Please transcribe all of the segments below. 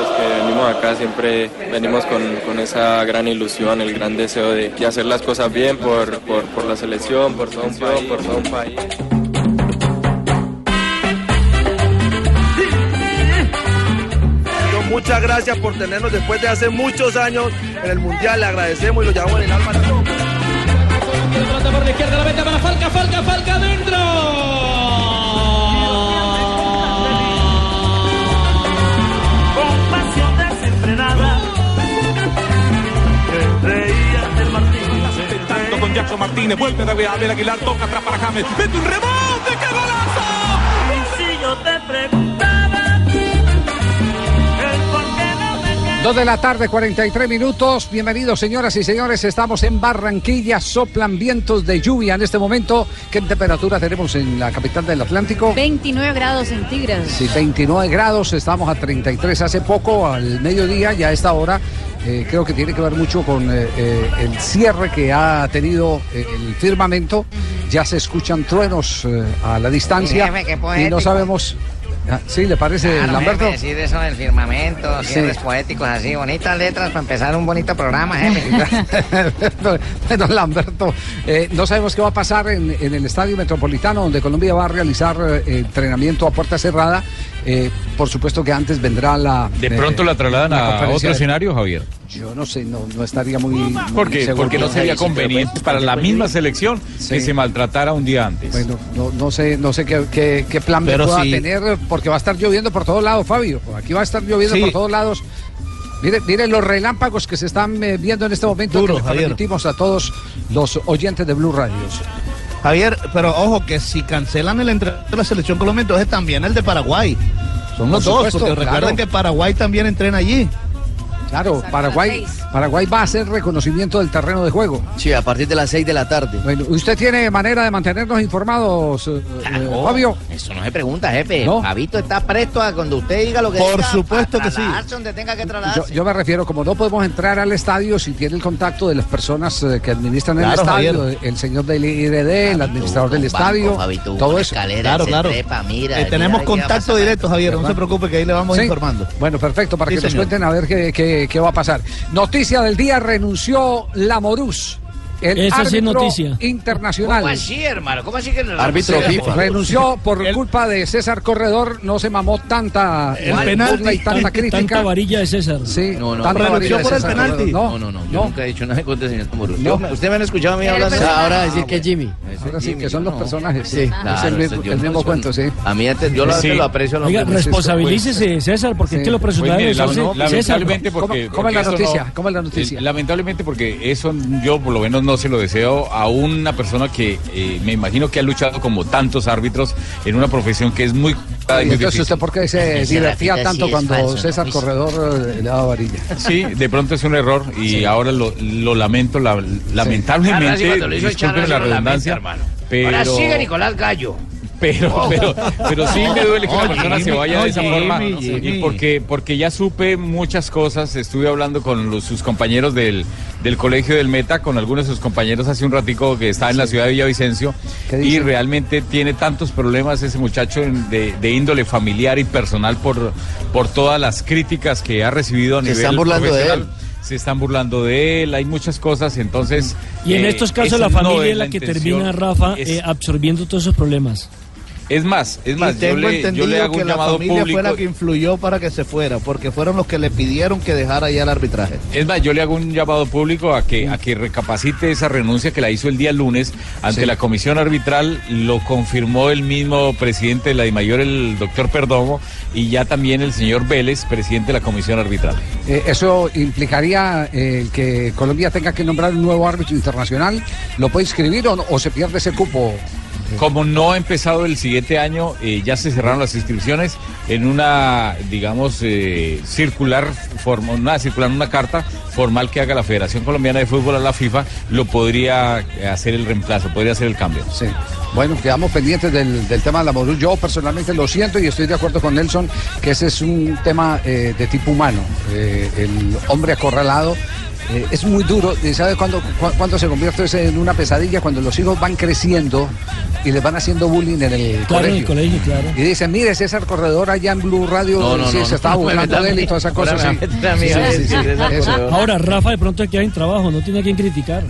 Los que venimos acá siempre venimos con, con esa gran ilusión, el gran deseo de, de hacer las cosas bien por, por, por la selección, por todo un país, por todo un país. Muchas gracias por tenernos después de hace muchos años en el Mundial. Le agradecemos y lo llevamos en el alma. Pelota por la izquierda, la meta para Falca, Falca, Falca adentro. Tanto con Jackson Martínez, vuelve a ver Aguilar, toca atrás para James, mete un rebote, ¡qué golazo! Y si yo te preguntaba. Dos de la tarde, 43 minutos. Bienvenidos, señoras y señores. Estamos en Barranquilla. Soplan vientos de lluvia en este momento. ¿Qué temperatura tenemos en la capital del Atlántico? 29 grados centígrados. Sí, 29 grados. Estamos a 33 hace poco, al mediodía, ya a esta hora. eh, creo que tiene que ver mucho con eh, eh, el cierre que ha tenido el firmamento. Ya se escuchan truenos a la distancia y no sabemos. Ah, ¿Sí le parece, Claro, Lamberto? jefe, decir eso del firmamento, Sí. cierres poéticos así, bonitas letras para empezar un bonito programa, jefe. Bueno, Lamberto, eh, no sabemos qué va a pasar en, en el Estadio Metropolitano, donde Colombia va a realizar eh, entrenamiento a puerta cerrada. Eh, por supuesto que antes vendrá la. De eh, pronto la trasladan a otro escenario, Javier. Yo no sé, no, no estaría muy. muy Porque, seguro. porque no sería conveniente para la misma selección que se maltratara un día antes. Bueno, no, no sé, no sé qué, qué- qué plan Pero pueda sí. tener, porque va a estar lloviendo por todos lados, Fabio. Aquí va a estar lloviendo Sí. por todos lados. Mire, mire los relámpagos que se están eh, viendo en este momento Duro, que le Javier. transmitimos a todos los oyentes de Blue Radios. Javier, pero ojo que si cancelan el entreno de la selección colombiana, entonces también el de Paraguay. Son los Por dos, supuesto, porque claro. recuerden que Paraguay también entrena allí. Claro, Paraguay, Paraguay va a hacer reconocimiento del terreno de juego. Sí, a partir de las 6 de la tarde. Bueno, ¿usted tiene manera de mantenernos informados, eh, eh, Fabio? Eso no se pregunta, jefe. ¿No? Fabito está presto a cuando usted diga lo que Por diga, supuesto que sí. donde tenga que. Yo, yo me refiero, como no podemos entrar al estadio si tiene el contacto de las personas eh, que administran el estadio, Javier. el señor del IRD, el administrador del estadio, Fabito, todo eso. escalera, Claro, claro. trepa, mira, Eh, tenemos contacto directo, Javier, no se preocupe que ahí le vamos Sí. informando. Bueno, perfecto, para Sí, que nos señor. cuenten a ver qué, qué- va a pasar. Noticia del día, renunció Lamorús. El Esa sí es árbitro noticia. internacional. ¿Cómo así, hermano? ¿Cómo así que no Árbitro FIFA. Renunció por culpa de César Corredor, no se mamó tanta El burla penalti. y tanta crítica. Tanta varilla de César. Sí, No, no, tanta renunció varilla de por el penalti. No, no, no, yo no. nunca he dicho nada contra del señor Tomorú. No. ¿Usted me han escuchado a mí hablando? pues- ahora decir que es Jimmy. Ahora sí, que son los personajes. Sí, es el mismo, el cuento, sí. A mí antes, yo lo, Sí. lo aprecio a los Oiga, responsabilícese, César, porque es que lo César. lamentablemente porque, ¿Cómo- es la noticia? no- ¿Cómo es la noticia? lamentablemente porque eso yo por lo menos no se lo deseo a una persona que eh, me imagino que ha luchado como tantos árbitros en una profesión que es muy complicada y Y muy entonces usted por qué se divertía tanto cuando. César Corredor eh, le daba varilla. Sí, de pronto es un error y ahora lo, lo lamento, la- Ahora sí, lamentablemente, disculpen la lamenta, redundancia, hermano. pero, Ahora sigue Nicolás Gallo. Pero, pero, pero sí me duele que No, la persona se vaya no, de esa Jimmy, forma Jimmy. y porque, porque ya supe muchas cosas, estuve hablando con los- sus compañeros del, del colegio del Meta, con algunos de sus compañeros hace un ratico que está en la ciudad de Villavicencio ¿Qué y realmente tiene tantos problemas ese muchacho en- de, de índole familiar y personal por, por todas las críticas que ha recibido a Se nivel están burlando de profesional. él. Se están burlando de él, hay muchas cosas, entonces... Y en eh, estos casos la no familia es la que intención, termina, Rafa, es- eh, absorbiendo todos esos problemas. Es más, es más, y yo le, yo entendido le hago que un la llamado familia público. fue la que influyó para que se fuera, porque fueron los que le pidieron que dejara ya el arbitraje. Es más, yo le hago un llamado público a que, a que recapacite esa renuncia que la hizo el día lunes ante Sí. la comisión arbitral, lo confirmó el mismo presidente de la DIMAYOR, el doctor Perdomo, y ya también el señor Vélez, presidente de la comisión arbitral. Eh, ¿Eso implicaría eh, que Colombia tenga que nombrar un nuevo árbitro internacional? ¿Lo puede inscribir o, no- o se pierde ese cupo? Como no ha empezado el siguiente año, eh, ya se cerraron las inscripciones en una, digamos, eh, circular, forma, una circular, una carta formal que haga la Federación Colombiana de Fútbol a la FIFA, lo podría hacer el reemplazo, podría hacer el cambio. Sí. Bueno, quedamos pendientes del, tema de la Morú. Yo personalmente lo siento y estoy de acuerdo con Nelson que ese es un tema eh, de tipo humano. El hombre acorralado eh, es muy duro. ¿Y ¿Sabe cuándo, cu- cuándo se convierte eso en una pesadilla? Cuando los hijos van creciendo y les van haciendo bullying en el Claro, en el colegio. claro. Y dicen, mire, César Corredor allá en Blue Radio No, no, sí, no, se no. estaba burlando de él y todas esas cosas. Ahora, Rafa de pronto aquí hay trabajo, no tiene a quien criticar.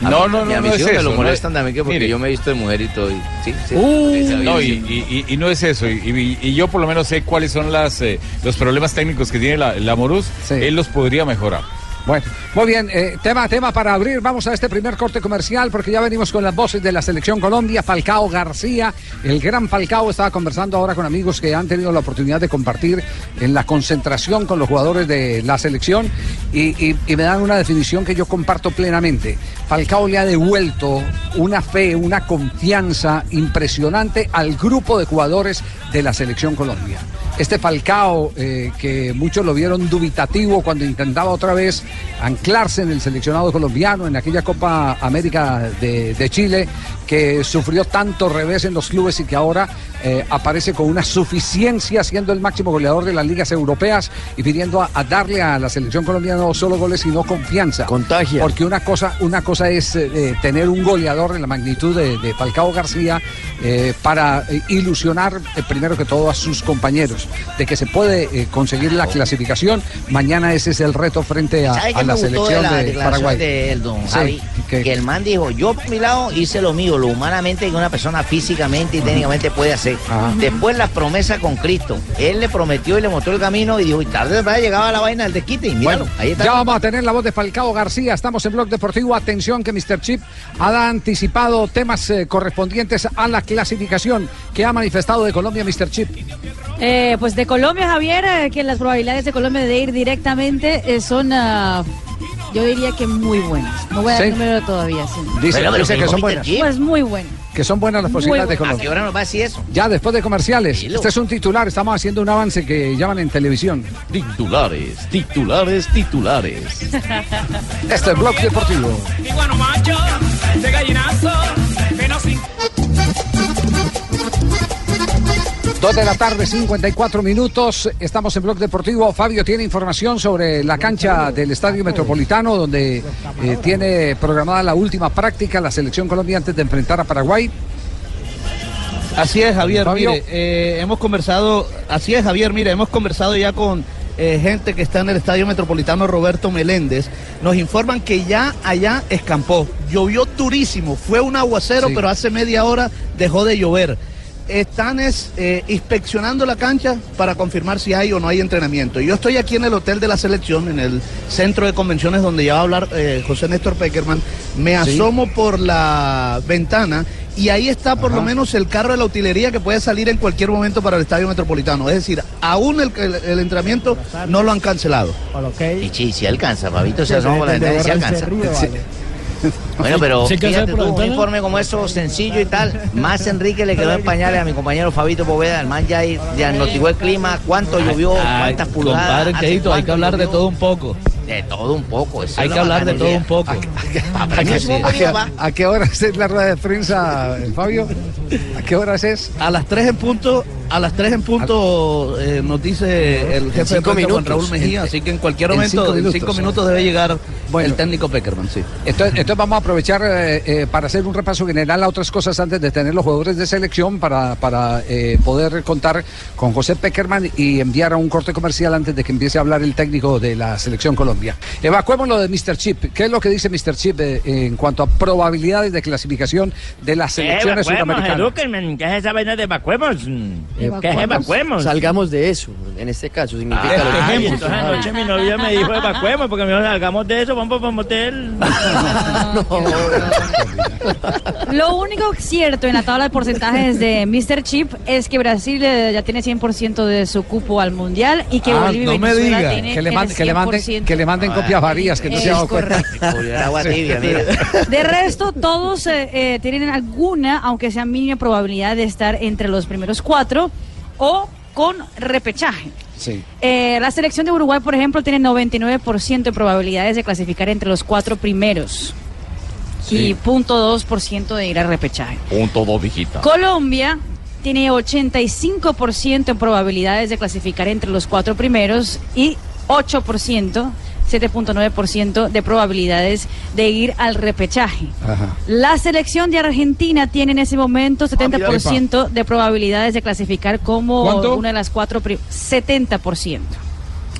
No, no, no, no es me eso. lo molestan es- también que porque Mire. yo me he visto de mujer y todo. y- sí, sí. No, y, no es eso. Y, y- y yo por lo menos sé cuáles son las, eh, los problemas técnicos que tiene la, la Morús. Él los podría mejorar. Bueno, muy bien, eh, tema, tema para abrir. Vamos a este primer corte comercial porque ya venimos con las voces de la selección Colombia. Falcao García, el gran Falcao, estaba conversando ahora con amigos que han tenido la oportunidad de compartir en la concentración con los jugadores de la selección y, me dan una definición que yo comparto plenamente. Falcao le ha devuelto una fe, una confianza impresionante al grupo de jugadores de la selección Colombia. Este Falcao, eh, que muchos lo vieron dubitativo cuando intentaba otra vez anclarse en el seleccionado colombiano, en aquella Copa América de, de Chile, que sufrió tanto revés en los clubes y que ahora eh, aparece con una suficiencia siendo el máximo goleador de las ligas europeas y pidiendo a, a darle a la selección colombiana no solo goles, sino confianza. Contagia. Porque una cosa, una cosa es eh, eh, tener un goleador de la magnitud de, de Falcao García eh, para eh, ilusionar eh, primero que todo a sus compañeros de que se puede eh, conseguir la clasificación. Mañana ese es el reto frente a, ¿Sabe a qué me la de selección la de, Paraguay. de él, don Sí, Javi? que- Que el man dijo, yo por mi lado hice lo mío, lo humanamente que una persona físicamente y técnicamente puede hacer. Después la promesa con Cristo. Él le prometió y le mostró el camino y dijo, y tarde o llegaba la vaina del desquite y míralo, Bueno, ahí está. ya vamos a tener la voz de Falcao García. Estamos en Blog Deportivo. Atención que Mr. Chip ha anticipado temas eh, correspondientes a la clasificación que ha manifestado de Colombia Mr. Chip. Eh, pues de Colombia, Javier, eh, que las probabilidades de Colombia de ir directamente eh, son, ah, yo diría que muy buenas. No voy a dar Sí. número todavía, sí. Dice, dice que son buenas. Pues muy buenas. Que son buenas las posibilidades de. Colombia. ¿A qué hora nos va a decir eso? Ya después de comerciales. Este es un titular. Estamos haciendo un avance que llaman en televisión. Titulares, titulares, titulares. Este es Blog Deportivo. Iguano macho, de gallinazo, de la tarde, 54 minutos. Estamos en Blog Deportivo. Fabio tiene información sobre la cancha del Estadio Metropolitano, donde eh, tiene programada la última práctica la selección Colombia antes de enfrentar a Paraguay. Así es, Javier. Fabio. Mire, eh, hemos conversado. Así es, Javier. Mire, hemos conversado ya con eh, gente que está en el Estadio Metropolitano Roberto Meléndez, nos informan que ya allá escampó. Llovió durísimo, fue un aguacero, pero hace media hora dejó de llover. Están es, eh, inspeccionando la cancha para confirmar si hay o no hay entrenamiento. Yo estoy aquí en el hotel de la selección, en el centro de convenciones donde ya va a hablar eh, José Néstor Peckerman. Me Sí. asomo por la ventana y ahí está por lo menos el carro de la utilería que puede salir en cualquier momento para el estadio metropolitano. Es decir, aún el, el- el entrenamiento no lo han cancelado. Y sí, si alcanza, Fabito, se asoma por la ventana y si alcanza. Bueno, pero ¿Se alcanza fíjate por la tú, un informe como eso, sencillo y tal. Más Enrique le quedó en pañales a mi compañero Fabito Poveda. El man ya diagnosticó el clima, cuánto llovió, cuántas pulgadas. Compadre Cheito, hay que hablar de llovió. todo un poco. De todo un poco. eso Hay es que la hablar de todo un poco. ¿A qué, Sí. a qué- a qué hora es la rueda de prensa, eh, Fabio? ¿A qué horas es? A las 3 en punto, a las 3 en punto eh, nos dice el jefe de cinco prensa Juan. Raúl Mejía, En- así que en cualquier en momento, cinco en minutos. 5 minutos debe llegar Bueno. el técnico Peckerman, sí. Entonces, entonces vamos a aprovechar eh, eh, para hacer un repaso general a otras cosas antes de tener los jugadores de selección para, para eh, poder contar con José Peckerman y enviar a un corte comercial antes de que empiece a hablar el técnico de la selección Colombia. Evacuemos lo de Mr. Chip. ¿Qué es lo que dice Mr. Chip eh, en cuanto a probabilidades de clasificación de las selecciones sudamericanas? ¿Qué es esa vaina de evacuemos? ¿Qué es evacuemos? Salgamos de eso. En este caso significa Ah, lo que entonces anoche mi novia me dijo evacuemos porque me dijo salgamos de eso, vamos para un motel. Lo único cierto en la tabla de porcentajes de Mr. Chip es que Brasil eh, ya tiene 100% de su cupo al Mundial y que Ah, Bolivia no me diga. tienen Que le, el manden, que, le manden, 100%. que le manden copias varías, que no se ha Es dado cuenta. De resto, todos eh, eh, tienen alguna, aunque sea mínima probabilidad de estar entre los primeros cuatro o con repechaje. Sí. Eh, la selección de Uruguay, por ejemplo, tiene 99% de probabilidades de clasificar entre los cuatro primeros y 0.2% de ir al repechaje. Punto dos dígitos. Colombia tiene 85% en probabilidades de clasificar entre los cuatro primeros y 8% 7.9% de probabilidades de ir al repechaje. Ajá. La selección de Argentina tiene en ese momento 70% de probabilidades de clasificar como ¿Cuánto? una de las cuatro pri- 70%.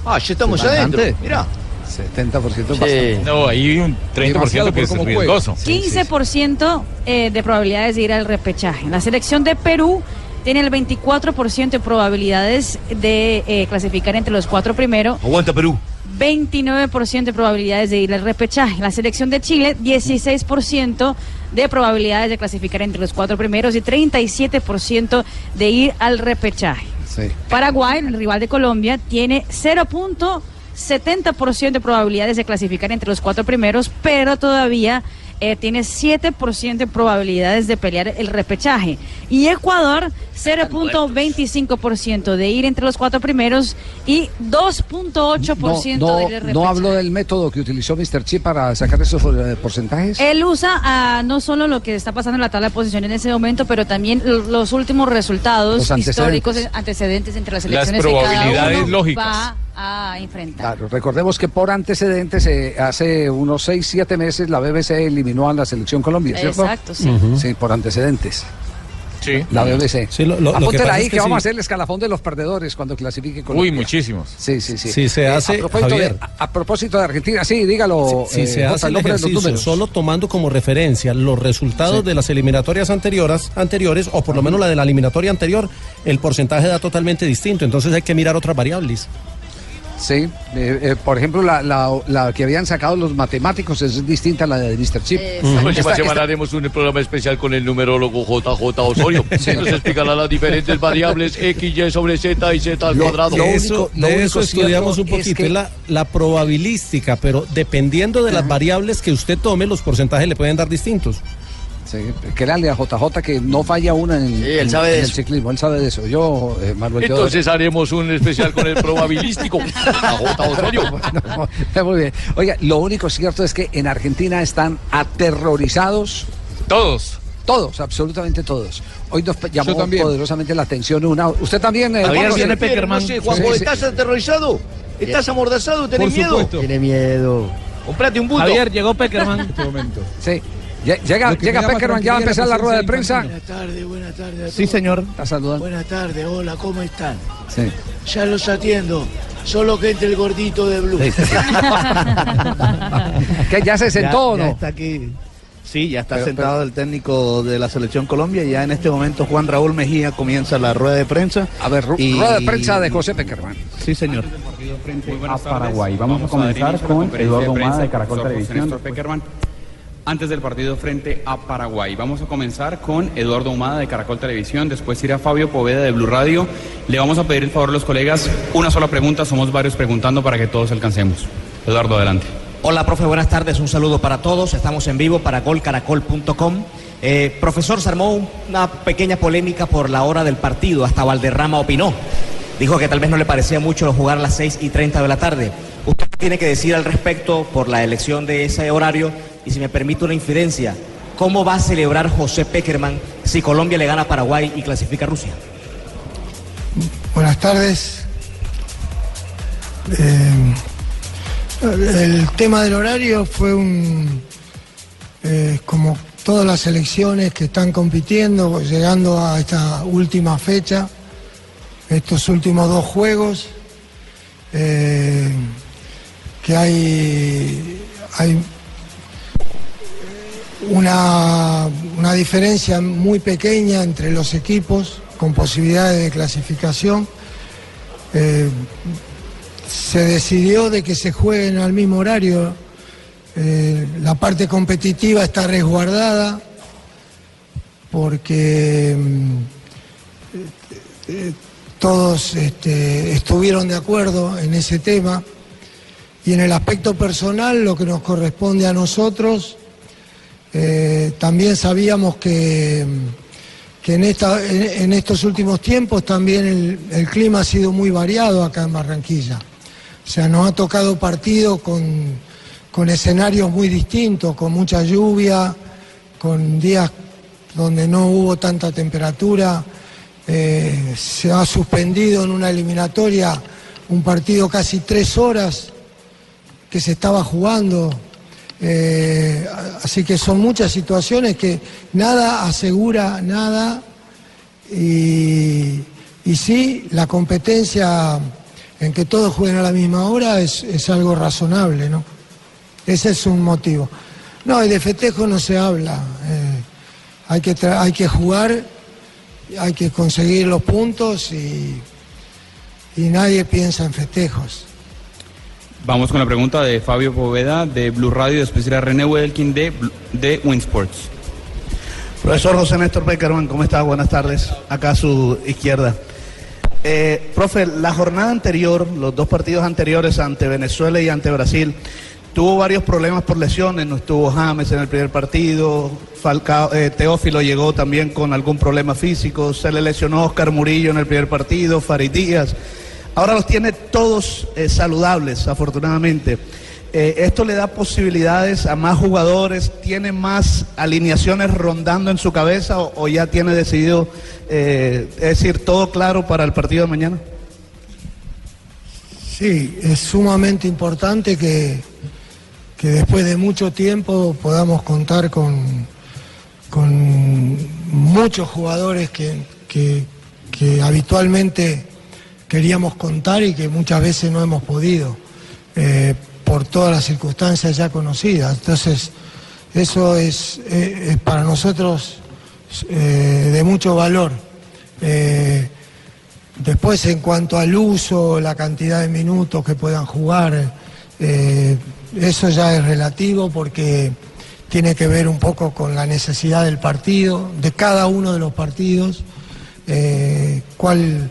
Ah, ya estamos adentro. Mira. 70% bastante. No, hay un 30% que es riesgoso. 15% eh, de probabilidades de ir al repechaje. La selección de Perú tiene el 24% de probabilidades de eh, clasificar entre los cuatro primeros. Aguanta Perú. 29% de probabilidades de ir al repechaje. La selección de Chile, 16% de probabilidades de clasificar entre los cuatro primeros y 37% de ir al repechaje. Sí. Paraguay, el rival de Colombia, tiene 0.70% de probabilidades de clasificar entre los cuatro primeros, pero todavía eh, tiene 7% de probabilidades de pelear el repechaje. Y Ecuador, 0.25% de ir entre los cuatro primeros y 2.8% No, de no, repechaje. no hablo del método que utilizó Mr. Chip para sacar esos eh, porcentajes. Él usa ah, no solo lo que está pasando en la tabla de posición en ese momento, pero también los últimos resultados Los antecedentes. históricos, eh, antecedentes entre las Las elecciones que cada probabilidades uno lógicas. va a enfrentar. Claro, recordemos que por antecedentes, eh, hace unos 6, 7 meses la BBC eliminó a la selección Colombia, ¿cierto? Exacto, sí. Sí, por antecedentes. Sí. La BBC. Sí, lo- lo- lo que ahí es que, que vamos a sí. hacer el escalafón de los perdedores cuando clasifique Colombia. Uy, muchísimos. Sí, sí, sí. Si se Eh, hace, a, propósito de, Javier. a, a propósito de Argentina, sí, dígalo. Si eh, se hace el de ejercicio solo tomando como referencia los resultados de las eliminatorias anteriores, anteriores, o por lo menos la de la eliminatoria anterior, el porcentaje da totalmente distinto. Entonces hay que mirar otras variables. Sí, eh, eh, por ejemplo, la, la, la que habían sacado los matemáticos es distinta a la de Mr. Chip. La próxima Esta- semana haremos un programa especial con el numerólogo JJ Osorio. Sí. Nos explicará las diferentes variables X, Y sobre Z y Z al cuadrado. de eso, de eso estudiamos un es poquito, que- es la, la probabilística, pero dependiendo de las variables que usted tome, los porcentajes le pueden dar distintos. Sí, que dale a JJ que no falla una en, Sí, él en- sabe en el ciclismo, él sabe de eso. Yo, eh, Manuel Entonces haremos un especial con el probabilístico. A J Osorio. Muy bien. Oiga, lo único cierto es que en Argentina están aterrorizados. Todos. Todos, absolutamente todos. Hoy nos llamó poderosamente la atención una. Usted también. eh, Javier, viene. Peckerman. No sé, sí, Juanjo, sí. ¿estás aterrorizado? ¿Estás amordazado? ¿Tenés Por miedo? Tiene miedo. Comprate un busto. Javier, llegó Peckerman. este momento. Sí. Lle- Llega, llega Peckerman, ya va a empezar la rueda de prensa. Buenas tardes, buenas tardes. a Sí, todos. señor. Está saludando. Buenas tardes, hola, ¿cómo están? Sí. Ya los atiendo. Solo que entre el gordito de Blue. ¿Que ya se sentó Ya- ya no? está aquí. Sí, ya está Pero- sentado el técnico de la selección Colombia y ya en este momento Juan Raúl Mejía comienza la rueda de prensa. A ver, ru- Y- rueda de prensa de José Peckerman. Sí, señor. a Paraguay. Vamos a comenzar con Eduardo Humada de Caracol Televisión. Peckerman. Antes del partido frente a Paraguay, vamos a comenzar con Eduardo Humada de Caracol Televisión, después irá Fabio Poveda de Blue Radio. Le vamos a pedir el favor a los colegas una sola pregunta, somos varios preguntando para que todos alcancemos. Eduardo, adelante. Hola, profe, buenas tardes. Un saludo para todos. Estamos en vivo para golcaracol.com. Eh, profesor, se armó una pequeña polémica por la hora del partido. Hasta Valderrama opinó. Dijo que tal vez no le parecía mucho jugar a las 6 y 30 de la tarde. ¿Usted tiene que decir al respecto por la elección de ese horario? Y si me permite una infidencia, ¿cómo va a celebrar José Peckerman si Colombia le gana a Paraguay y clasifica a Rusia? Buenas tardes. Eh, el tema del horario fue un, eh, como todas las elecciones que están compitiendo, llegando a esta última fecha, estos últimos dos juegos, eh, que hay, hay una, una diferencia muy pequeña entre los equipos con posibilidades de clasificación. Eh, se decidió de que se jueguen al mismo horario. Eh, la parte competitiva está resguardada porque mm, eh, todos este, estuvieron de acuerdo en ese tema. Y en el aspecto personal, lo que nos corresponde a nosotros, eh, también sabíamos que, que en, esta, en, estos últimos tiempos también el, el clima ha sido muy variado acá en Barranquilla. O sea, nos ha tocado partido con, con escenarios muy distintos, con mucha lluvia, con días donde no hubo tanta temperatura. Eh, se ha suspendido en una eliminatoria un partido casi tres horas que se estaba jugando. Eh, así que son muchas situaciones que nada asegura nada y, y sí, la competencia en que todos jueguen a la misma hora es, es algo razonable, ¿no? Ese es un motivo. No, y de festejo no se habla. eh, hay, que hay que jugar, hay que conseguir los puntos y, y nadie piensa en festejos. Vamos con la pregunta de Fabio Poveda de Blue Radio, después irá René Wedelkin de, de Winsports. Profesor José Néstor Peckerman, ¿cómo está? Buenas tardes. Acá a su izquierda. Eh, profe, la jornada anterior, los dos partidos anteriores ante Venezuela y ante Brasil, tuvo varios problemas por lesiones. No estuvo James en el primer partido, Falcao, eh, Teófilo llegó también con algún problema físico, se le lesionó Oscar Murillo en el primer partido, Farid Díaz. Ahora los tiene todos eh, saludables, afortunadamente. Eh, esto le da posibilidades a más jugadores, tiene más alineaciones rondando en su cabeza o, ya tiene decidido, eh, es decir, todo claro para el partido de mañana. Sí, es sumamente importante que, que después de mucho tiempo podamos contar con, con muchos jugadores que- que habitualmente queríamos contar y que muchas veces no hemos podido, eh, por todas las circunstancias ya conocidas. Entonces, eso es, eh, para nosotros eh, de mucho valor. Después, en cuanto al uso, la cantidad de minutos que puedan jugar, eso ya es relativo porque tiene que ver un poco con la necesidad del partido, de cada uno de los partidos, cuál,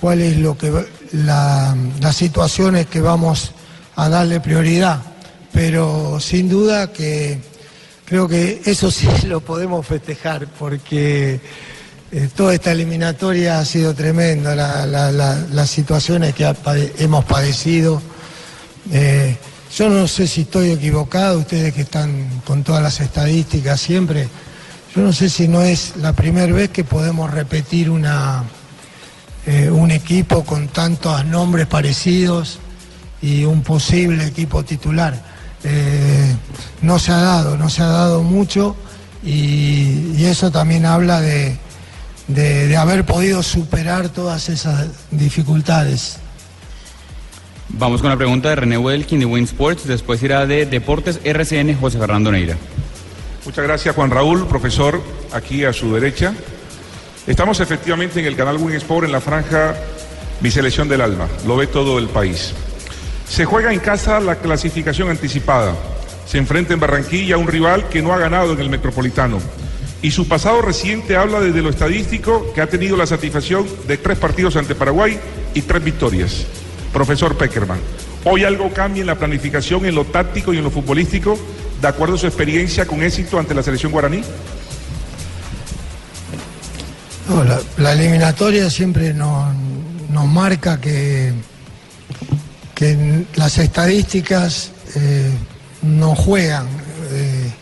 cuál es lo que las situaciones que vamos a darle prioridad. Pero sin duda que creo que eso sí lo podemos festejar porque eh, toda esta eliminatoria ha sido tremenda, la- la- la- las situaciones que hemos padecido. Eh, yo no sé si estoy equivocado, ustedes que están con todas las estadísticas siempre, yo no sé si no es la primera vez que podemos repetir una, eh, un equipo con tantos nombres parecidos y un posible equipo titular. Eh, no se ha dado, no se ha dado mucho y, y eso también habla de, de- de haber podido superar todas esas dificultades. Vamos con la pregunta de René Wedelkin de Winsports, después irá de Deportes RCN José Fernando Neira. Muchas gracias Juan Raúl, profesor, aquí a su derecha. Estamos efectivamente en el canal Win Sport en la franja Mi Selección del Alma, lo ve todo el país. Se juega en casa la clasificación anticipada. Se enfrenta en Barranquilla a un rival que no ha ganado en el Metropolitano. Y su pasado reciente habla desde lo estadístico que ha tenido la satisfacción de tres partidos ante Paraguay y tres victorias. Profesor Peckerman, ¿hoy algo cambia en la planificación, en lo táctico y en lo futbolístico, de acuerdo a su experiencia con éxito ante la selección guaraní? La, eliminatoria siempre nos, marca que, las estadísticas eh, no juegan, eh,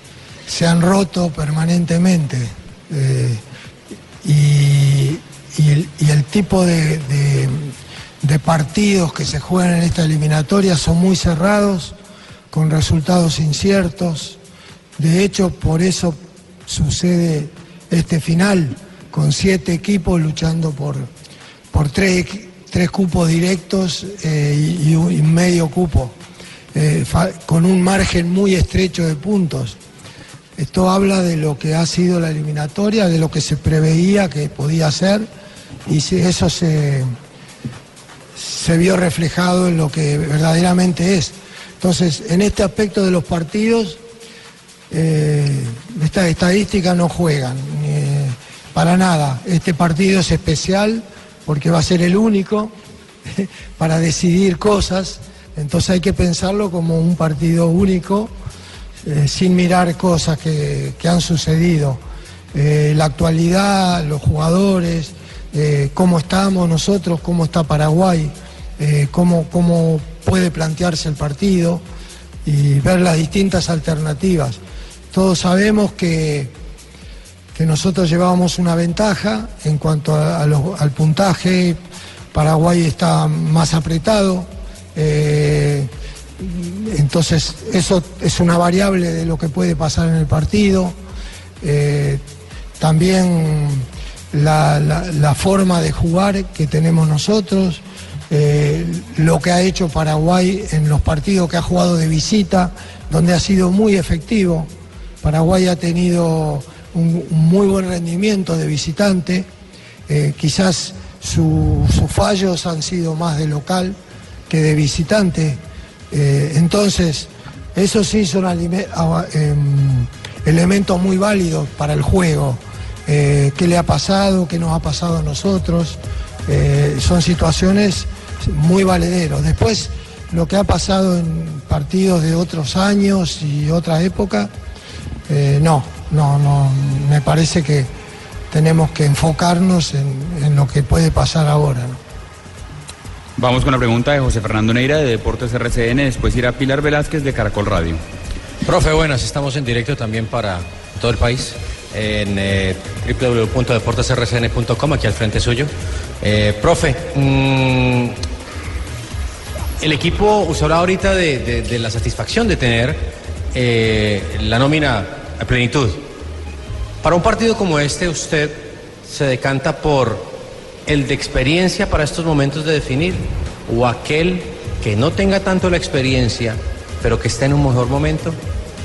se han roto permanentemente. eh, y, el, tipo de partidos que se juegan en esta eliminatoria son muy cerrados, con resultados inciertos. De hecho, por eso sucede este final, con siete equipos luchando por, por tres, tres cupos directos eh, y, medio cupo, eh, con un margen muy estrecho de puntos. Esto habla de lo que ha sido la eliminatoria, de lo que se preveía que podía ser, y eso se, se vio reflejado en lo que verdaderamente es. Entonces, en este aspecto de los partidos, eh, estas estadísticas no juegan para nada. Este partido es especial porque va a ser el único para decidir cosas, entonces hay que pensarlo como un partido único, eh, sin mirar cosas que, que han sucedido. Eh, la actualidad, los jugadores, eh, cómo estamos nosotros, cómo está Paraguay, cómo, cómo puede plantearse el partido y ver las distintas alternativas. Todos sabemos que, que nosotros llevábamos una ventaja en cuanto al puntaje, Paraguay está más apretado, eh, Entonces, eso es una variable de lo que puede pasar en el partido. Eh, también la forma de jugar que tenemos nosotros, eh, lo que ha hecho Paraguay en los partidos que ha jugado de visita, donde ha sido muy efectivo. Paraguay ha tenido un, muy buen rendimiento de visitante, eh, quizás su- sus fallos han sido más de local que de visitante. Eh, entonces, eso sí son alime- ah, em, elementos muy válidos para el juego. Eh, ¿Qué le ha pasado? ¿Qué nos ha pasado a nosotros? Eh, son situaciones muy valederos. Después, lo que ha pasado en partidos de otros años y otra época, eh, no, no, no, me parece que tenemos que enfocarnos en, en lo que puede pasar ahora. ¿no? Vamos con la pregunta de José Fernando Neira de Deportes RCN, después irá Pilar Velázquez de Caracol Radio. Profe, buenas, estamos en directo también para todo el país en eh, www.deportesrcn.com, aquí al frente suyo. Eh, profe, mm, el equipo, hablaba ahorita de, de- de la satisfacción de tener eh, la nómina a plenitud. Para un partido como este, usted se decanta por el de experiencia para estos momentos de definir o aquel que no tenga tanto la experiencia, pero que esté en un mejor momento.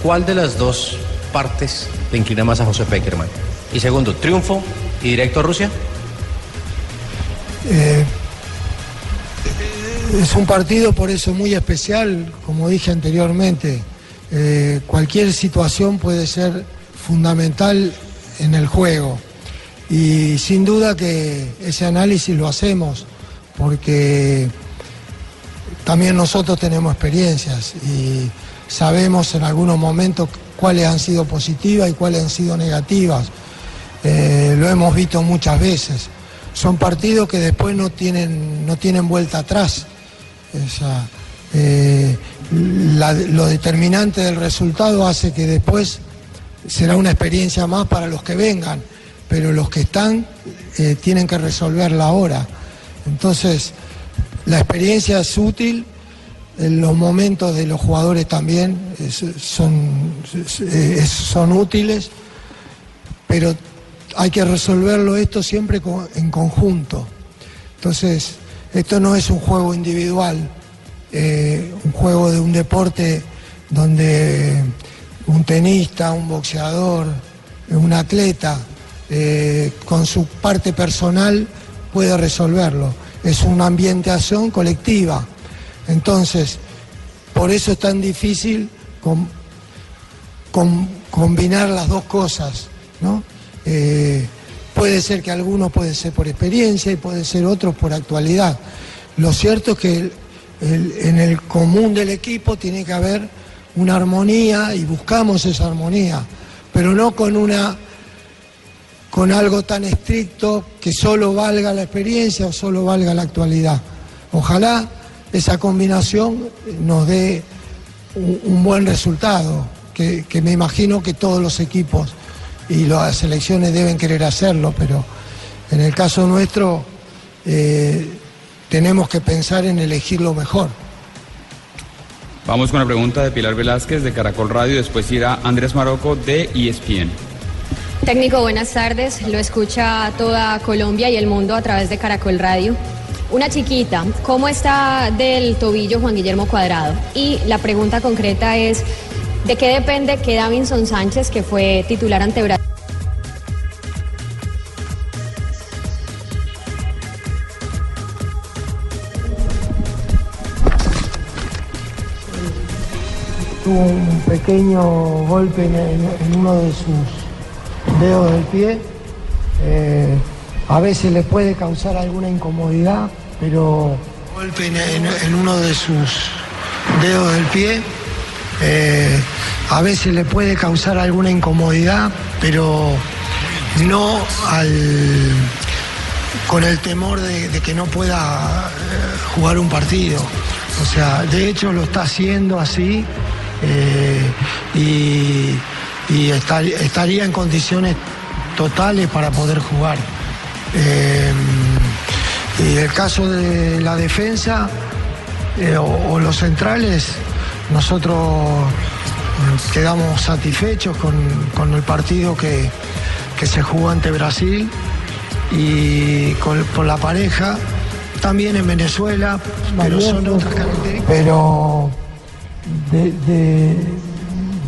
¿Cuál de las dos partes le inclina más a José Peckerman? Y segundo, triunfo y directo a Rusia. Eh, es un partido por eso muy especial, como dije anteriormente. Eh, cualquier situación puede ser fundamental en el juego. Y sin duda que ese análisis lo hacemos porque también nosotros tenemos experiencias y sabemos en algunos momentos cuáles han sido positivas y cuáles han sido negativas. Eh, lo hemos visto muchas veces. Son partidos que después no tienen, no tienen vuelta atrás. O sea, eh, la- lo determinante del resultado hace que después será una experiencia más para los que vengan, pero los que están eh, tienen que resolverla ahora. Entonces, la experiencia es útil, los momentos de los jugadores también son, son útiles, pero hay que resolverlo esto siempre co- en conjunto. Entonces, esto no es un juego individual, eh, un juego de un deporte donde un tenista, un boxeador, un atleta, eh, con su parte personal puede resolverlo. Es una ambientación colectiva. Entonces, por eso es tan difícil com- com- combinar las dos cosas. Eh, puede ser que algunos puede ser por experiencia y puede ser otros por actualidad. Lo cierto es que en el común del equipo tiene que haber una armonía y buscamos esa armonía, pero no con una con algo tan estricto que solo valga la experiencia o solo valga la actualidad. Ojalá esa combinación nos dé un, un buen resultado, que, que me imagino que todos los equipos y las selecciones deben querer hacerlo, pero en el caso nuestro eh, tenemos que pensar en elegir lo mejor. Vamos con la pregunta de Pilar Velázquez de Caracol Radio, después irá Andrés Maroco de ESPN. Técnico, buenas tardes. Lo escucha toda Colombia y el mundo a través de Caracol Radio. Una chiquita, ¿cómo está del tobillo Juan Guillermo Cuadrado? Y la pregunta concreta es, ¿de qué depende que Davinson Sánchez, que fue titular ante Brasil, pequeño golpe en, uno de sus dedos del pie. Eh, a veces le puede causar alguna incomodidad, pero golpe en, uno de sus dedos del pie. Eh, a veces le puede causar alguna incomodidad, pero no al, con el temor de, de que no pueda eh, jugar un partido. O sea, de hecho lo está haciendo así eh, y, y estar- estaría en condiciones totales para poder jugar. Eh, y el caso de la defensa eh, o, o los centrales, nosotros quedamos satisfechos con, con el partido que, que se jugó ante Brasil y con, por la pareja, también en Venezuela, pero son otras características. Pero de- de-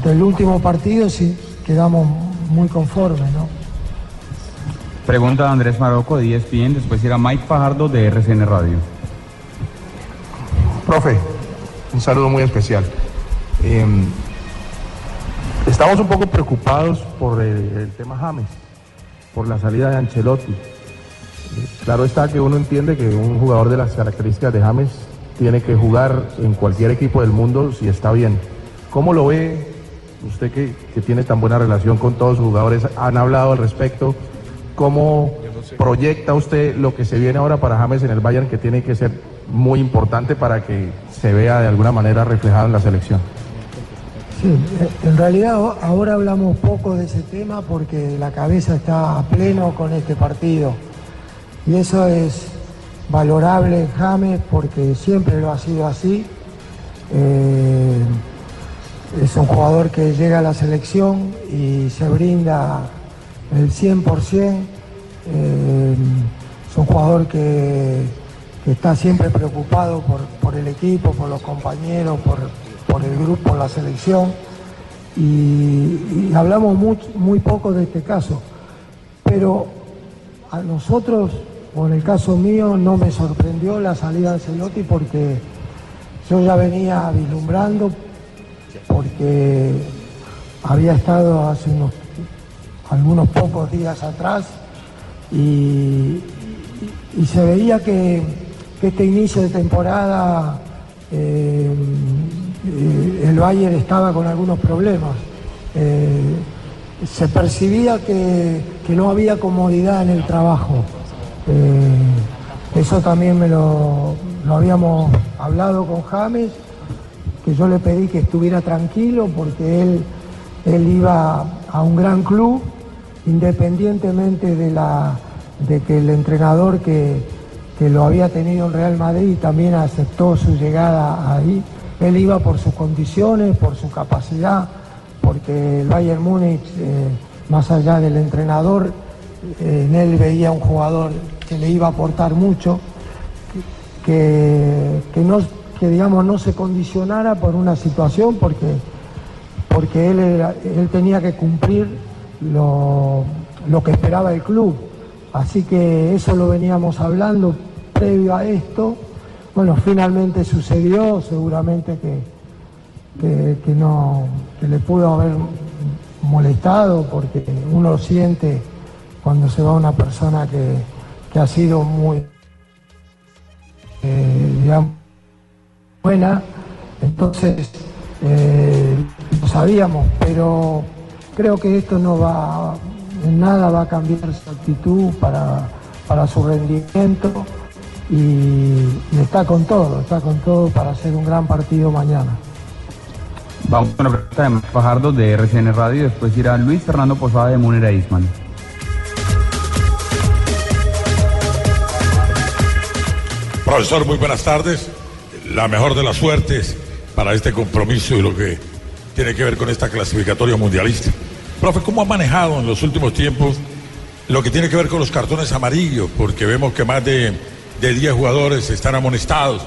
del último partido sí quedamos muy conformes, ¿no? Pregunta de Andrés Marocco de ESPN, después irá Mike Fajardo de RCN Radio. Profe, un saludo muy especial. Eh, estamos un poco preocupados por el, el tema James, por la salida de Ancelotti. Eh, Claro está que uno entiende que un jugador de las características de James tiene que jugar en cualquier equipo del mundo si está bien. ¿Cómo lo ve usted que, que tiene tan buena relación con todos sus jugadores? ¿Han hablado al respecto? ¿Cómo proyecta usted lo que se viene ahora para James en el Bayern que tiene que ser muy importante para que se vea de alguna manera reflejado en la selección? Sí, en realidad ahora hablamos poco de ese tema porque la cabeza está a pleno con este partido. Y eso es valorable James porque siempre lo ha sido así. Eh, es un jugador que llega a la selección y se brinda el 100%. Eh, es un jugador que, está siempre preocupado por, por el equipo, por los compañeros, por, por el grupo, por la selección. Y, y hablamos muy, muy poco de este caso. Pero a nosotros, en el caso mío, no me sorprendió la salida de Ancelotti porque yo ya venía vislumbrando, porque había estado hace unos, algunos pocos días atrás y, se veía que, este inicio de temporada eh, eh, el Bayern estaba con algunos problemas. Eh, se percibía que no había comodidad en el trabajo. Eh, eso también me lo, habíamos hablado con James, que yo le pedí que estuviera tranquilo porque él, él iba a un gran club, independientemente de, la, de que el entrenador que, que lo había tenido en Real Madrid también aceptó su llegada ahí. Él iba por sus condiciones, por su capacidad, porque el Bayern Múnich, eh, más allá del entrenador, eh, en él veía un jugador le iba a aportar mucho, que, que no, que digamos no se condicionara por una situación, porque, porque él, él tenía que cumplir lo, lo que esperaba el club. Así que eso lo veníamos hablando previo a esto. Bueno, finalmente sucedió, seguramente que, que, que no, que le pudo haber molestado porque uno siente cuando se va una persona que, que ha sido muy, eh, digamos, buena. Entonces, eh, lo sabíamos, pero creo que esto no va, nada va a cambiar su actitud para, para su rendimiento y, está con todo, está con todo para hacer un gran partido mañana. Vamos con la pregunta de Mike Fajardo de RCN Radio y después irá Luis Fernando Posada de Munera Isman. Profesor, muy buenas tardes. La mejor de las suertes para este compromiso y lo que tiene que ver con esta clasificatoria mundialista. Profe, ¿cómo ha manejado en los últimos tiempos lo que tiene que ver con los cartones amarillos? Porque vemos que más de, de 10 jugadores están amonestados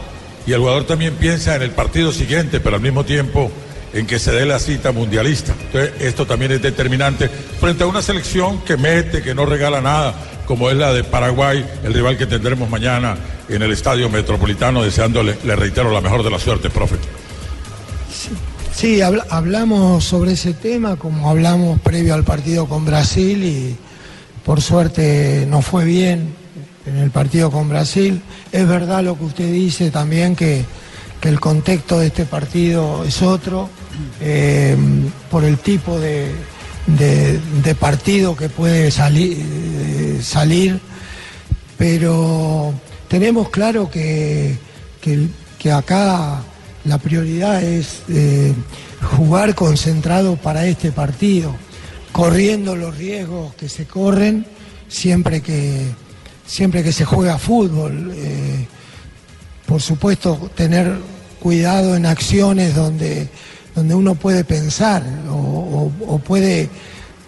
y el jugador también piensa en el partido siguiente, pero al mismo tiempo en que se dé la cita mundialista. Entonces, esto también es determinante frente a una selección que mete, que no regala nada, como es la de Paraguay, el rival que tendremos mañana en el Estadio Metropolitano, deseándole, le reitero, la mejor de la suerte, profe. Sí, habla- hablamos sobre ese tema como hablamos previo al partido con Brasil y por suerte no fue bien en el partido con Brasil. Es verdad lo que usted dice también que el contexto de este partido es otro eh, por el tipo de, partido que puede sali- eh, salir, pero tenemos claro que, que- acá la prioridad es eh, jugar concentrado para este partido, corriendo los riesgos que se corren siempre que, siempre que se juega fútbol. Por supuesto, tener cuidado en acciones donde, donde uno puede pensar o, puede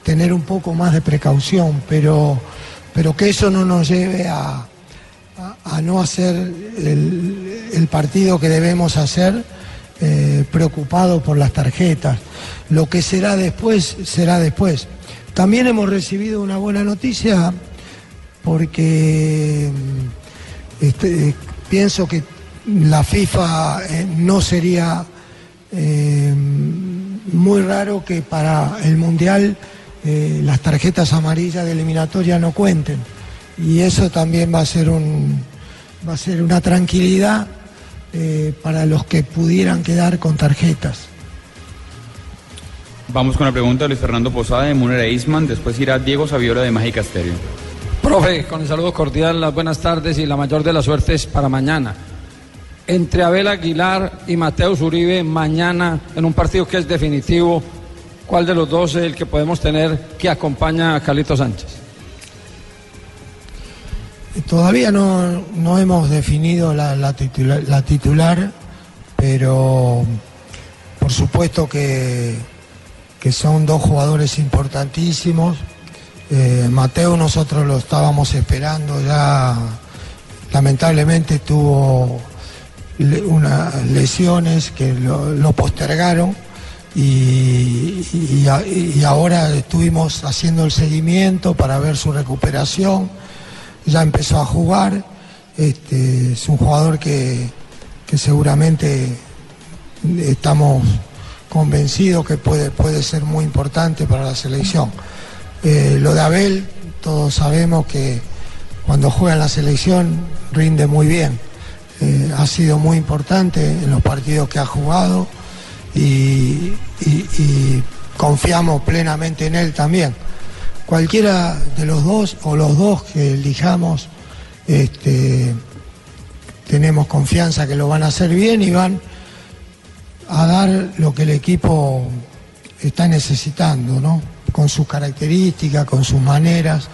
tener un poco más de precaución, pero, pero que eso no nos lleve a, a- no hacer el, partido que debemos hacer eh, preocupado por las tarjetas. Lo que será después, será después. También hemos recibido una buena noticia porque este, pienso que la FIFA eh, no sería eh, muy raro que para el Mundial eh, las tarjetas amarillas de eliminatoria no cuenten. Y eso también va a ser, un, va a ser una tranquilidad eh, para los que pudieran quedar con tarjetas. Vamos con la pregunta de Luis Fernando Posada de Munera Eisman, después irá Diego Saviola de Mágica Estéreo. Profe, con el saludo cordial, las buenas tardes y la mayor de las suertes para mañana. Entre Abel Aguilar y Mateus Uribe, mañana, en un partido que es definitivo, ¿cuál de los dos es el que podemos tener que acompaña a Carlito Sánchez? Todavía no, no hemos definido la, la titula- la titular, pero por supuesto que, que son dos jugadores importantísimos. Eh, Mateo nosotros lo estábamos esperando ya, lamentablemente tuvo unas lesiones que lo, postergaron y ahora estuvimos haciendo el seguimiento para ver su recuperación ya empezó a jugar, este, es un jugador que, que seguramente estamos convencidos que puede, puede ser muy importante para la selección. Eh, lo de Abel, todos sabemos que cuando juega en la selección rinde muy bien. Eh, ha sido muy importante en los partidos que ha jugado y, confiamos plenamente en él también cualquiera de los dos o los dos que elijamos, este, tenemos confianza que lo van a hacer bien y van a dar lo que el equipo está necesitando, ¿no? Con sus características, con sus maneras.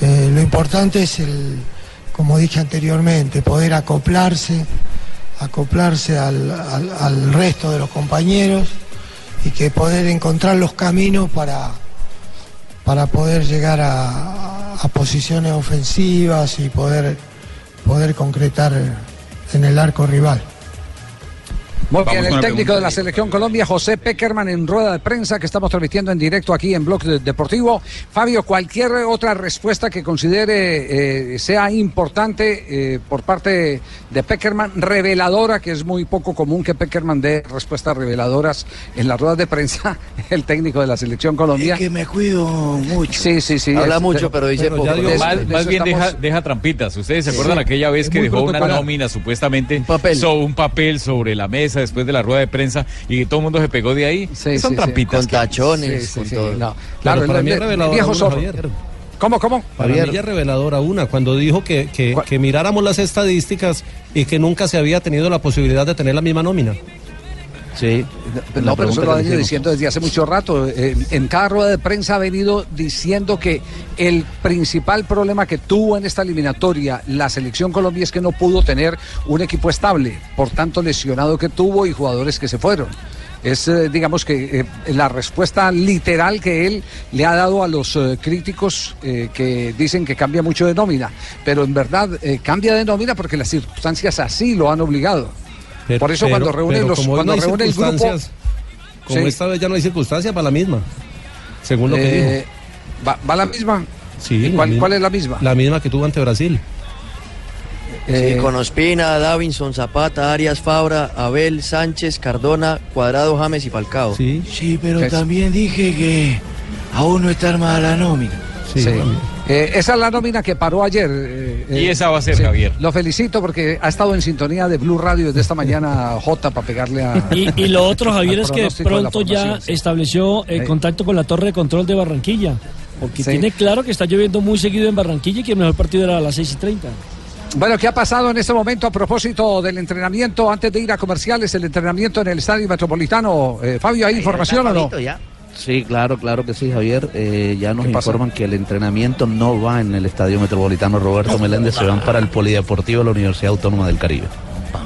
Eh, lo importante es el, como dije anteriormente, poder acoplarse, acoplarse al, al- resto de los compañeros y que poder encontrar los caminos para, para poder llegar a, a posiciones ofensivas y poder, poder concretar en el arco rival. Muy bien, el técnico de la selección Colombia, José Peckerman, en rueda de prensa que estamos transmitiendo en directo aquí en Blog de- Deportivo. Fabio, cualquier otra respuesta que considere eh, sea importante eh, por parte de Peckerman, reveladora, que es muy poco común que Peckerman dé respuestas reveladoras en las ruedas de prensa, el técnico de la selección Colombia. que me cuido mucho. Sí, sí, sí. Habla es- mucho, pero dice poco. de eso- más, de más eso bien deja, estamos- deja trampitas. ¿Ustedes se acuerdan Sí. aquella vez Es que dejó una nómina supuestamente un papel. un papel sobre la mesa después de la rueda de prensa y que todo el mundo se pegó de ahí? Sí, Son sí, sí. trampitas. Con tachones, Sí, sí, con sí, todo. no. Claro, para el- mí es el- viejo zorro. ¿Cómo, cómo? Para mí es reveladora una, cuando dijo que, que, que miráramos las estadísticas y que nunca se había tenido la posibilidad de tener la misma nómina. Sí, no, pero eso lo ha venido diciendo desde hace mucho rato. Eh, en cada rueda de prensa ha venido diciendo que el principal problema que tuvo en esta eliminatoria la selección Colombia es que no pudo tener un equipo estable, por tanto lesionado que tuvo y jugadores que se fueron. Es, eh, digamos que, eh, la respuesta literal que él le ha dado a los eh, críticos eh, que dicen que cambia mucho de nómina. Pero en verdad eh, cambia de nómina porque las circunstancias así lo han obligado. Pero- por eso pero- cuando reúnen los como cuando no reúne el grupo circunstancias, Como Sí. esta vez ya no hay circunstancia para la misma, según lo que Eh, dijo. ¿va, va la misma? Sí, ¿Y la cuál, misma. cuál es la misma? La misma que tuvo ante Brasil. Sí, con Ospina, Davinson, Zapata, Arias, Fabra, Abel, Sánchez, Cardona, Cuadrado, James y Falcao. Sí, sí pero también dije que aún no está armada la nómina. Sí. Eh, esa es la nómina que paró ayer. eh, Y eh, esa va a ser sí. Javier. Lo felicito porque ha estado en sintonía de Blue Radio desde esta mañana J para pegarle a. Y, y lo otro, Javier, es que pronto ya estableció eh, Sí. contacto con la torre de control de Barranquilla. Porque Sí. tiene claro que está lloviendo muy seguido en Barranquilla y que el mejor partido era a las 6 y 30. Bueno, ¿qué ha pasado en este momento a propósito del entrenamiento antes de ir a comerciales? El entrenamiento en el estadio metropolitano. Eh, Fabio, ¿hay información o no? Sí, claro, claro que sí, Javier. Eh, ya nos informan que el entrenamiento no va en el Estadio Metropolitano Roberto Meléndez, se van para el Polideportivo de la Universidad Autónoma del Caribe.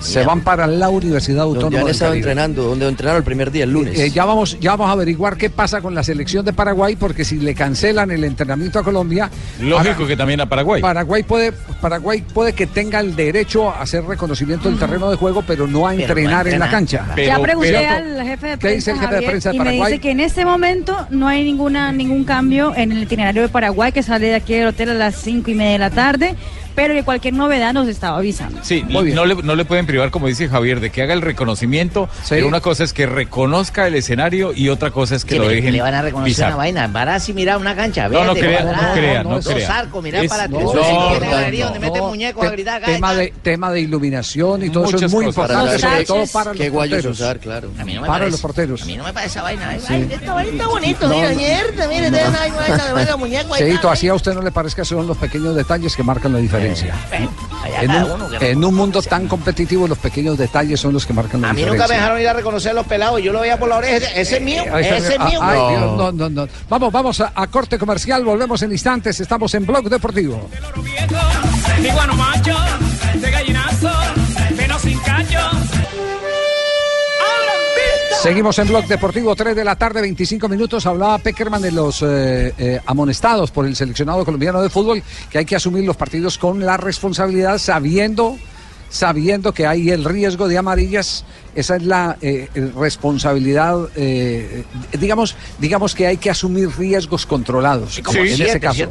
Se van para la Universidad Donde Autónoma han del estado Caribe. entrenando, donde entrenaron el primer día, el lunes. Eh, ya vamos, ya vamos a averiguar qué pasa con la selección de Paraguay, porque si le cancelan el entrenamiento a Colombia, Lógico que también a Paraguay. Paraguay puede, Paraguay puede que tenga el derecho a hacer reconocimiento del terreno de juego, pero no a Pero no entrenar en la cancha. ya pregunté al jefe de ¿Qué dice prensa, el jefe de Javier, prensa de y me Paraguay? dice que en este momento no hay ninguna ningún cambio en el itinerario de Paraguay, que sale de aquí del hotel a las cinco y media de la tarde, pero que cualquier novedad nos estaba avisando. Sí, no le, no le pueden privar, como dice Javier, de que haga el reconocimiento. Pero una cosa es que reconozca el escenario y otra cosa es que Que lo le, dejen le van a reconocer pisar. una vaina. Para así mirar una cancha. No, no verde, crea, no cuadrada, crea, no Dos crea. arcos, mirar Es- para no, no, no, no, donde no, mete muñeco te- a gritar. tema de tema de iluminación y todo eso es muy importante, sobre todo para los porteros. usar, claro. A mí no me para parece. los porteros. A mí no me parece esa vaina. Sí. Ay, esta vaina está bonito. No, mira, no. mierda, mire, No. no. hay vaina de muñeco. Cheito, así a usted no le parezca son los pequeños detalles que marcan la diferencia. En un, en mundo tan competitivo, los pequeños detalles son los que marcan la A mí diferencia. nunca me dejaron ir a reconocer los pelados. Yo lo veía por la oreja. Ese- es mío. Ese es Ah, mío. ay, Dios, no, no, no. Vamos, vamos a, a corte comercial, volvemos en instantes, estamos en Blog Deportivo. De guano macho, de gallinazo, pero sin callo. Seguimos en Blog Deportivo, 3 de la tarde, 25 minutos. Hablaba Peckerman de los eh, eh, amonestados por el seleccionado colombiano de fútbol, que hay que asumir los partidos con la responsabilidad, sabiendo, sabiendo que hay el riesgo de amarillas. Esa es la eh, responsabilidad, eh, eh, digamos, digamos que hay que asumir riesgos controlados. como en siete, ese caso,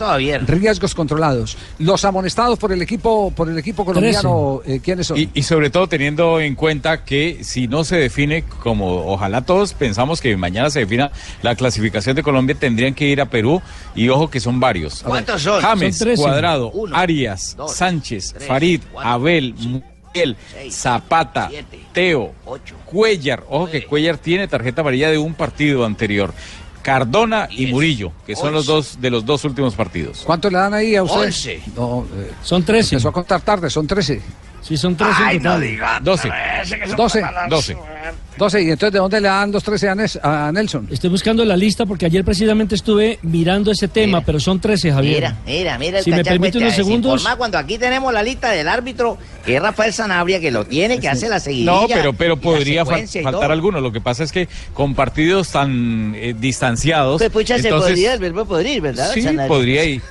riesgos controlados. Los amonestados por el equipo, por el equipo colombiano, eh, ¿quiénes son? Y, y sobre todo teniendo en cuenta que si no se define, como ojalá todos pensamos que mañana se defina la clasificación de Colombia, tendrían que ir a Perú y ojo que son varios. ¿Cuántos son? James, Son. Cuadrado, Uno, Arias, dos, Sánchez, tres, Farid, cuatro, Abel, Miguel, Zapata, Teo, Cuellar. Ojo que Cuellar tiene tarjeta amarilla de un partido anterior. Cardona y Murillo, que son los dos de los dos últimos partidos. ¿Cuánto le dan ahí a usted? Once. No, eh, son 13. Empezó a contar tarde, son 13. Sí, son 13 Ay, no diga 12. 12. 12. 12. ¿Y entonces de dónde le dan los 13 a, Nelson? Estoy buscando la lista porque ayer precisamente estuve mirando ese tema, pero son 13, Javier. Mira, mira, mira el Si me permite este unos segundos. cuando aquí tenemos la lista del árbitro, que es Rafael Sanabria, que lo tiene, que hace la seguidilla. No, pero, pero podría fal- faltar alguno. Lo que pasa es que con partidos tan eh, distanciados. Pues pucha, se entonces- podría, el verbo podrir, ¿verdad? Sí, Sanabria? podría, y,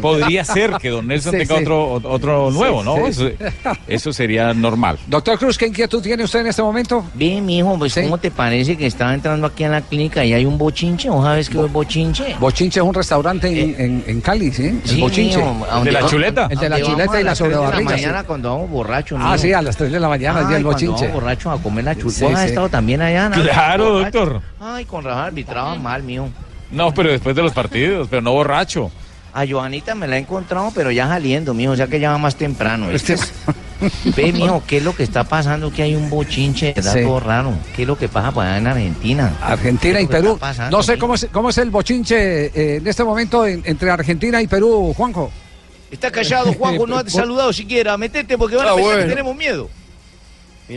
podría ser que don Nelson Sí, tenga sí. otro, otro Sí, nuevo, ¿no? sí. Eso, eso sería normal. Doctor Cruz, ¿qué inquietud tiene usted en este momento? Bien, pues ¿cómo te parece que estaba entrando aquí en la clínica y hay un bochinche? ¿O sabes qué es bochinche? Bochinche es un restaurante en, en, en Cali, ¿sí? El Sí, Bochinche. ¿a El de la chuleta. El de la ¿A chuleta y a la las tres de sobrebarriga. la sí. mañana cuando vamos borrachos, Ah, sí, a las 3 de la mañana, el día del Ay, Bochinche. vamos borrachos a comer la chuleta. Sí, ¿Vos has estado también allá? Ana? Claro, doctor. Ay, con razón arbitraba mal, mijo. No, pero después de los partidos, pero no borracho. A Johanita me la he encontrado, pero ya saliendo, mijo, o sea que ya va más temprano. ¿viste? Ve, mijo, ¿qué es lo que está pasando? Que hay un bochinche, ¿verdad? Sí. Todo raro. ¿Qué es lo que pasa por allá en Argentina? Argentina ¿Qué y Perú. pasando, No sé cómo es, cómo es el bochinche eh, en este momento en- entre Argentina y Perú, Juanjo. Está callado, Juanjo, no te he saludado siquiera. Metete porque van a Ah, pensar bueno. que tenemos miedo.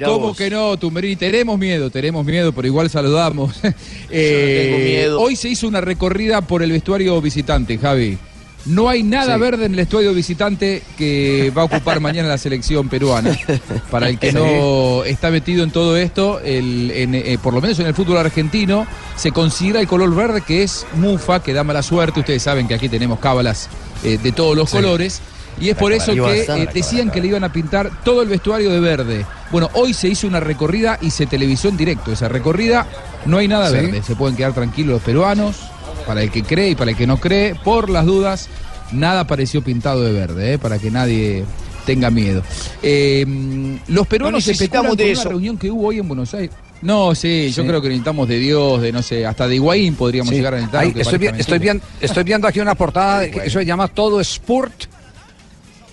¿Cómo que no, Tumberini? Tenemos miedo, tenemos miedo, pero igual saludamos. Eh, tengo miedo. Hoy se hizo una recorrida por el vestuario visitante, Javi. No hay nada Sí. verde en el vestuario visitante que va a ocupar mañana la selección peruana. Para el que no está metido en todo esto, el- en, eh, por lo menos en el fútbol argentino, se considera el color verde que es mufa, que da mala suerte. Ustedes saben que aquí tenemos cábalas eh, de todos los colores. Y es por eso que eh, decían que le iban a pintar todo el vestuario de verde. Bueno, hoy se hizo una recorrida y se televisó en directo esa recorrida. No hay nada Sí. verde. Se pueden quedar tranquilos los peruanos, para el que cree y para el que no cree. Por las dudas, nada pareció pintado de verde, eh, para que nadie tenga miedo. Eh, los peruanos No necesitamos de eso. una reunión que hubo hoy en Buenos Aires. No, sí, yo creo que necesitamos de Dios, de no sé, hasta de Higuaín podríamos Sí. llegar a necesitar. Estoy, vi- estoy, bien- estoy viendo aquí una portada, de que eso se llama Todo Sport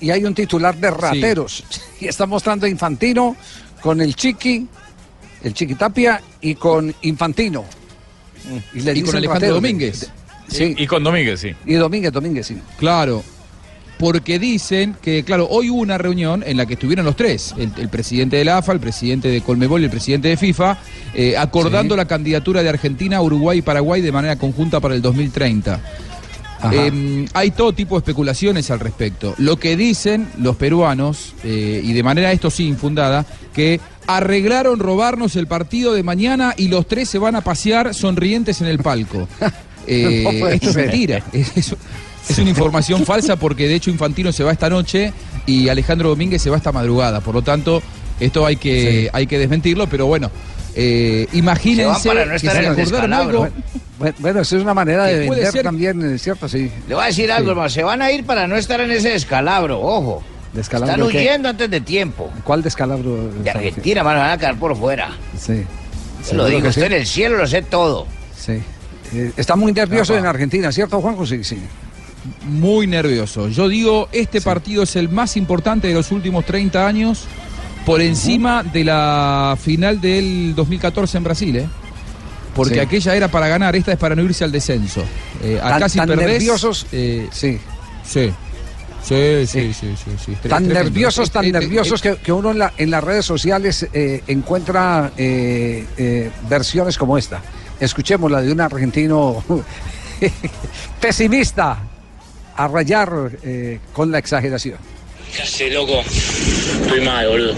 y hay un titular de rateros. Y está mostrando a Infantino con el Chiqui, el Chiqui Tapia y con Infantino. Y, le Y con Alejandro. Domínguez. Sí. Y con Domínguez, sí. Y Domínguez, Domínguez, sí. Claro, porque dicen que, claro, hoy hubo una reunión en la que estuvieron los tres, el, el presidente de la AFA, el presidente de Colmebol y el presidente de FIFA, eh, acordando Sí. la candidatura de Argentina, Uruguay y Paraguay de manera conjunta para el 2030. Ajá. Eh, hay todo tipo de especulaciones al respecto. Lo que dicen los peruanos, eh, y de manera esto sí infundada, que arreglaron robarnos el partido de mañana y los tres se van a pasear sonrientes en el palco. Eh, No esto es mentira. Es, es- es una información falsa porque de hecho Infantino se va esta noche y Alejandro Domínguez se va esta madrugada. Por lo tanto, esto hay que, hay que desmentirlo, pero bueno. eh, imagínense para no que estar se en el acordaron descalabro. algo. Bueno, bueno, eso es una manera de vender ser- también, ¿es ¿cierto? Sí. Le voy a decir algo, Sí. hermano. Se van a ir para no estar en ese descalabro, ojo. Están huyendo antes de tiempo. ¿Cuál descalabro? De Argentina, mano, van a quedar por fuera. Sí. Se lo digo, estoy sí. en el cielo, lo sé todo. Sí. Eh, está muy nervioso en Argentina, ¿cierto, Juanjo? Sí, sí. muy nervioso. Yo digo, este partido es el más importante de los últimos 30 años, por encima de la final del 2014 en Brasil, ¿eh? Porque Sí. aquella era para ganar, esta es para no irse al descenso. Eh, acá Tan- si tan perdés, nerviosos, eh, sí. Sí. Sí, sí, sí, sí, sí. Tan nerviosos, tan Eh, eh, nerviosos eh, que, que uno en, la- en las redes sociales eh, encuentra eh, eh, versiones como esta. Escuchemos la de un argentino pesimista a rayar eh, con la exageración. ¿Qué hace, loco? Estoy mal, boludo.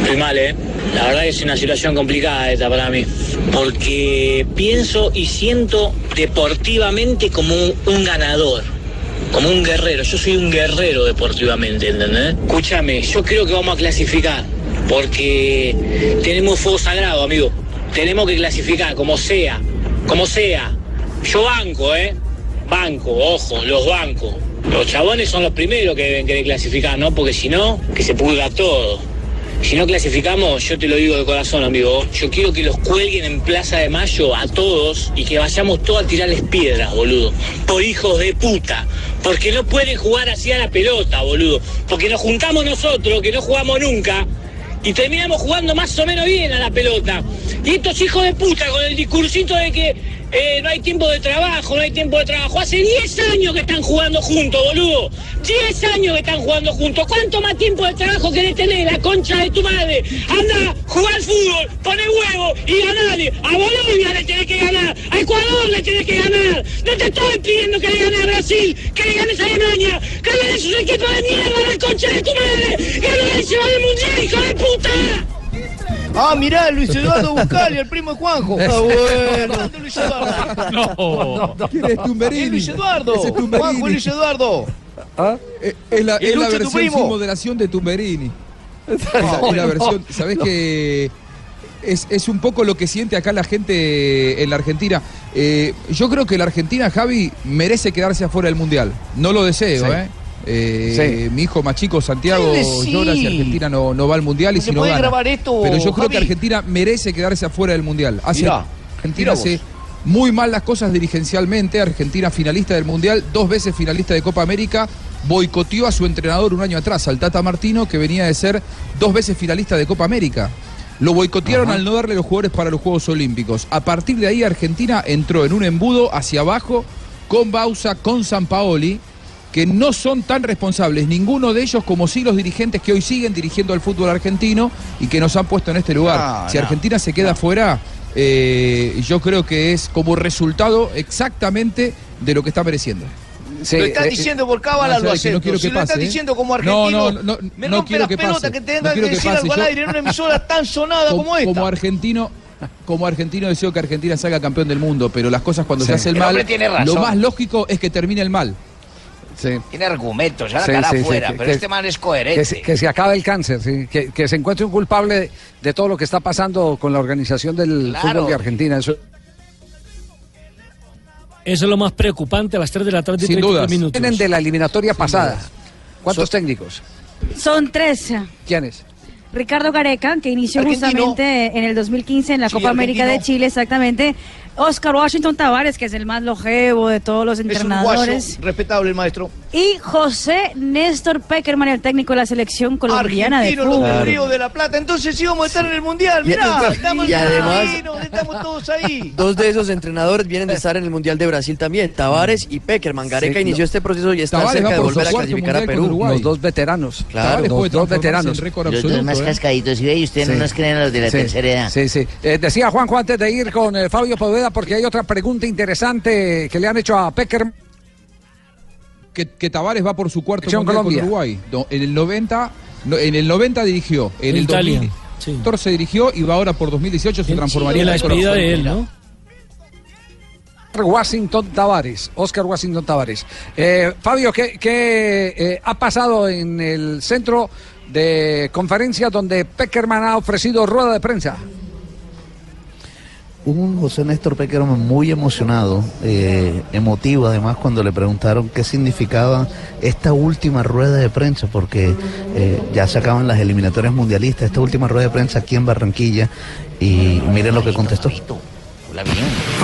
Estoy mal, ¿eh? La verdad que es una situación complicada esta para mí. Porque pienso y siento deportivamente como un, un ganador. Como un guerrero. Yo soy un guerrero deportivamente, ¿entendés? Escúchame, yo creo que vamos a clasificar. Porque tenemos fuego sagrado, amigo. Tenemos que clasificar, como sea. Como sea. Yo banco, ¿eh? Banco, ojo, los bancos. Los chabones son los primeros que deben querer clasificar, ¿no? Porque si no, que se pudra todo. Si no clasificamos, yo te lo digo de corazón, amigo, yo quiero que los cuelguen en Plaza de Mayo a todos y que vayamos todos a tirarles piedras, boludo. Por hijos de puta. Porque no pueden jugar así a la pelota, boludo. Porque nos juntamos nosotros, que no jugamos nunca, y terminamos jugando más o menos bien a la pelota. Y estos hijos de puta con el discursito de que eh, no hay tiempo de trabajo, no hay tiempo de trabajo. Hace 10 años que están jugando juntos, boludo. 10 años que están jugando juntos. ¿Cuánto más tiempo de trabajo querés tener? La concha de tu madre. Anda, jugar al fútbol, pone huevo y ganale. A Bolivia le tenés que ganar. A Ecuador le tenés que ganar. No te estoy pidiendo que le gane a Brasil, que le ganes a Alemania, que le ganes a esos equipos de mierda, la concha de tu madre. Que se va del mundial, hijo de puta. Ah, mirá, Luis Eduardo Buscali, el primo de Juanjo. Ah, bueno. ¿Dónde Luis Eduardo? No. ¿Quién es Tumberini? Es Luis Eduardo. Ese es Tumberini. Juanjo Luis Eduardo. Eh, Es la, es versión sin moderación de Tumberini. Es la, es la versión, ¿sabés que es, es un poco lo que siente acá la gente en la Argentina? Eh, yo creo que la Argentina, Javi, merece quedarse afuera del Mundial. No lo deseo, Sí. ¿eh? Eh, Mi hijo más chico, Santiago, sí. llora si Argentina no, no va al Mundial y ¿Se si no gana. grabar esto, Pero yo creo que Argentina merece quedarse afuera del Mundial. Hace, Mirá, Argentina mirá hace muy mal las cosas dirigencialmente. Argentina finalista del Mundial, dos veces finalista de Copa América, boicoteó a su entrenador un año atrás, al Tata Martino, que venía de ser dos veces finalista de Copa América. Lo boicotearon al no darle los jugadores para los Juegos Olímpicos. A partir de ahí Argentina entró en un embudo hacia abajo con Bausa, con Sampaoli, que no son tan responsables, ninguno de ellos como sí los dirigentes que hoy siguen dirigiendo al fútbol argentino y que nos han puesto en este lugar. No, si no, Argentina se queda fuera, eh, yo creo que es como resultado exactamente de lo que está mereciendo. lo estás diciendo por cábala, no, lo que no acepto. quiero si que lo estás ¿eh? diciendo como No, argentino, no, no, no, me no rompe las que pelotas que quiero que que decir pase. algo al aire en una emisora tan sonada como, como esta. como argentino, como argentino deseo que Argentina salga campeón del mundo, pero las cosas cuando Sí. se hace el El mal, hombre tiene razón. lo más lógico es que termine el mal. Tiene argumentos, ya la Sí, cara sí, sí, afuera, pero que- este man es coherente. Que se, que se acabe el cáncer, sí, que, que se encuentre un culpable de, de todo lo que está pasando con la organización del Claro. fútbol de Argentina. Eso, Eso es lo más preocupante a las 3 de la tarde y sin 33 dudas. minutos. Vienen de la eliminatoria pasada. ¿Cuántos técnicos? Son tres. ¿Quiénes? Ricardo Gareca, que inició Argentino. justamente en el 2015 en la Sí, Copa América de. Chile, exactamente. Oscar Washington Tavares, que es el más longevo de todos los Es un guaso, entrenadores. respetable el maestro. Y José Néstor Peckerman, el técnico de la selección colombiana Argentino, de los fútbol. del Río de la Plata. Entonces sí vamos a estar en el Mundial. Y- Mirá, estamos y además- estamos todos ahí. Dos de esos entrenadores vienen de estar en el Mundial de Brasil también, Tavares y Peckerman. Gareca Sí, inició no. este proceso y está Tavares cerca de volver a clasificar a Perú. Los dos veteranos. Claro. Los dos veteranos. Los dos más cascaditos, y y ustedes no Sí. nos creen los de la Sí, tercera edad. Sí, sí. Eh, decía Juanjo antes de ir con eh, Fabio Poveda porque hay otra pregunta interesante que le han hecho a Pecker. que, que Tavares va por su cuarto mundial con Colombia. Uruguay. No, en el 90, no, en el 90 dirigió, en el Italia, 2014 dirigió y va ahora por 2018 se transformaría Y la en despedida de él, ¿no? Washington Tavares, Oscar Washington Tavares. Eh, Fabio, ¿qué, qué, eh, ha pasado en el centro de conferencia donde Peckerman ha ofrecido rueda de prensa? Un José Néstor Peckerman muy emocionado, eh, emotivo además cuando le preguntaron qué significaba esta última rueda de prensa, porque eh, ya se acaban las eliminatorias mundialistas, esta última rueda de prensa aquí en Barranquilla, y miren lo que contestó.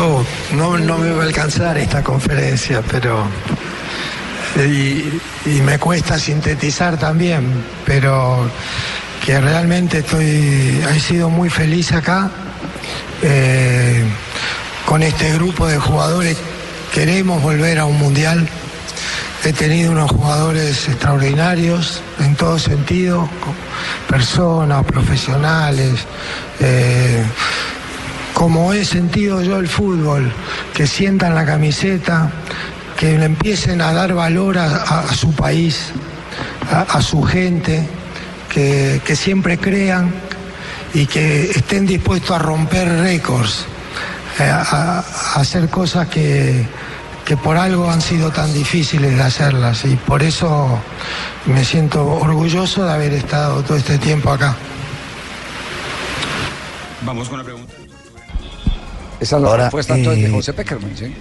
Oh, no, no me va a alcanzar esta conferencia, pero... Y, y me cuesta sintetizar también, pero que realmente estoy, he sido muy feliz acá eh, con este grupo de jugadores. Queremos volver a un mundial. He tenido unos jugadores extraordinarios en todo sentido, personas, profesionales. eh, como he sentido yo el fútbol, que sientan la camiseta, que le empiecen a dar valor a, su país, a, su gente, que siempre crean y que estén dispuestos a romper récords, eh, a, a hacer cosas que, que por algo han sido tan difíciles de hacerlas y por eso me siento orgulloso de haber estado todo este tiempo acá. Vamos con la pregunta. Esa es la Ahora, respuesta entonces de eh, José Peckerman, ¿sí?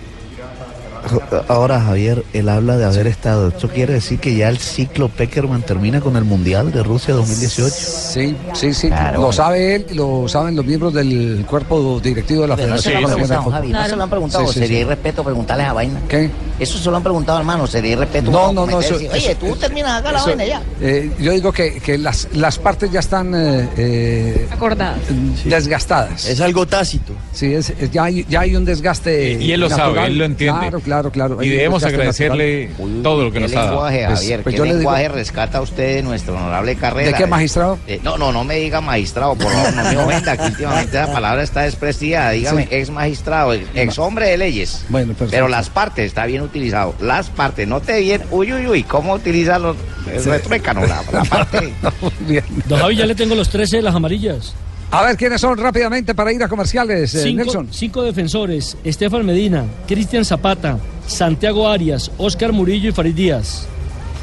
Ahora Javier, él habla de haber estado, esto quiere decir que ya el ciclo Peckerman termina con el Mundial de Rusia 2018. Sí, sí, sí. lo sabe él, lo saben los miembros del cuerpo directivo de la Pero no se Federación lo han preguntado. Javi, no se lo han preguntado. Sí, sí, sería sí. irrespeto preguntarles a vaina. ¿Qué? Eso se lo han preguntado, hermano. Sería irrespeto. No, no, no, eso- Oye, eso- tú terminas acá la Eso, vaina ya. eh, yo digo que, que las, las partes ya están eh, eh, Acordadas. desgastadas. Es algo tácito. Sí, es, es- ya, hay, ya hay un desgaste. Y él lo sabe, él lo entiende. Claro, claro, claro. Y debemos agradecerle natural. todo lo que ¿Qué nos ha dado. lenguaje, Pues- Javier? pues ¿Qué yo le digo- lenguaje rescata usted de nuestra honorable carrera? ¿De qué magistrado? Eh, no, no, no me diga magistrado, por favor, no me ofenda, que últimamente esa palabra está despreciada. Dígame, Sí. ex magistrado, ex, ex hombre de leyes. Bueno, perfecto. Pero las partes, está bien utilizado. Las partes, no te bien, uy, uy, uy, ¿cómo utilizan los el retruécano? La, la parte. Bien. Don Javi, ya le tengo los 13 de las amarillas. A ver, ¿quiénes son rápidamente para ir a comerciales, eh, Cinco, Nelson? cinco defensores, Estefan Medina, Cristian Zapata, Santiago Arias, Oscar Murillo y Farid Díaz.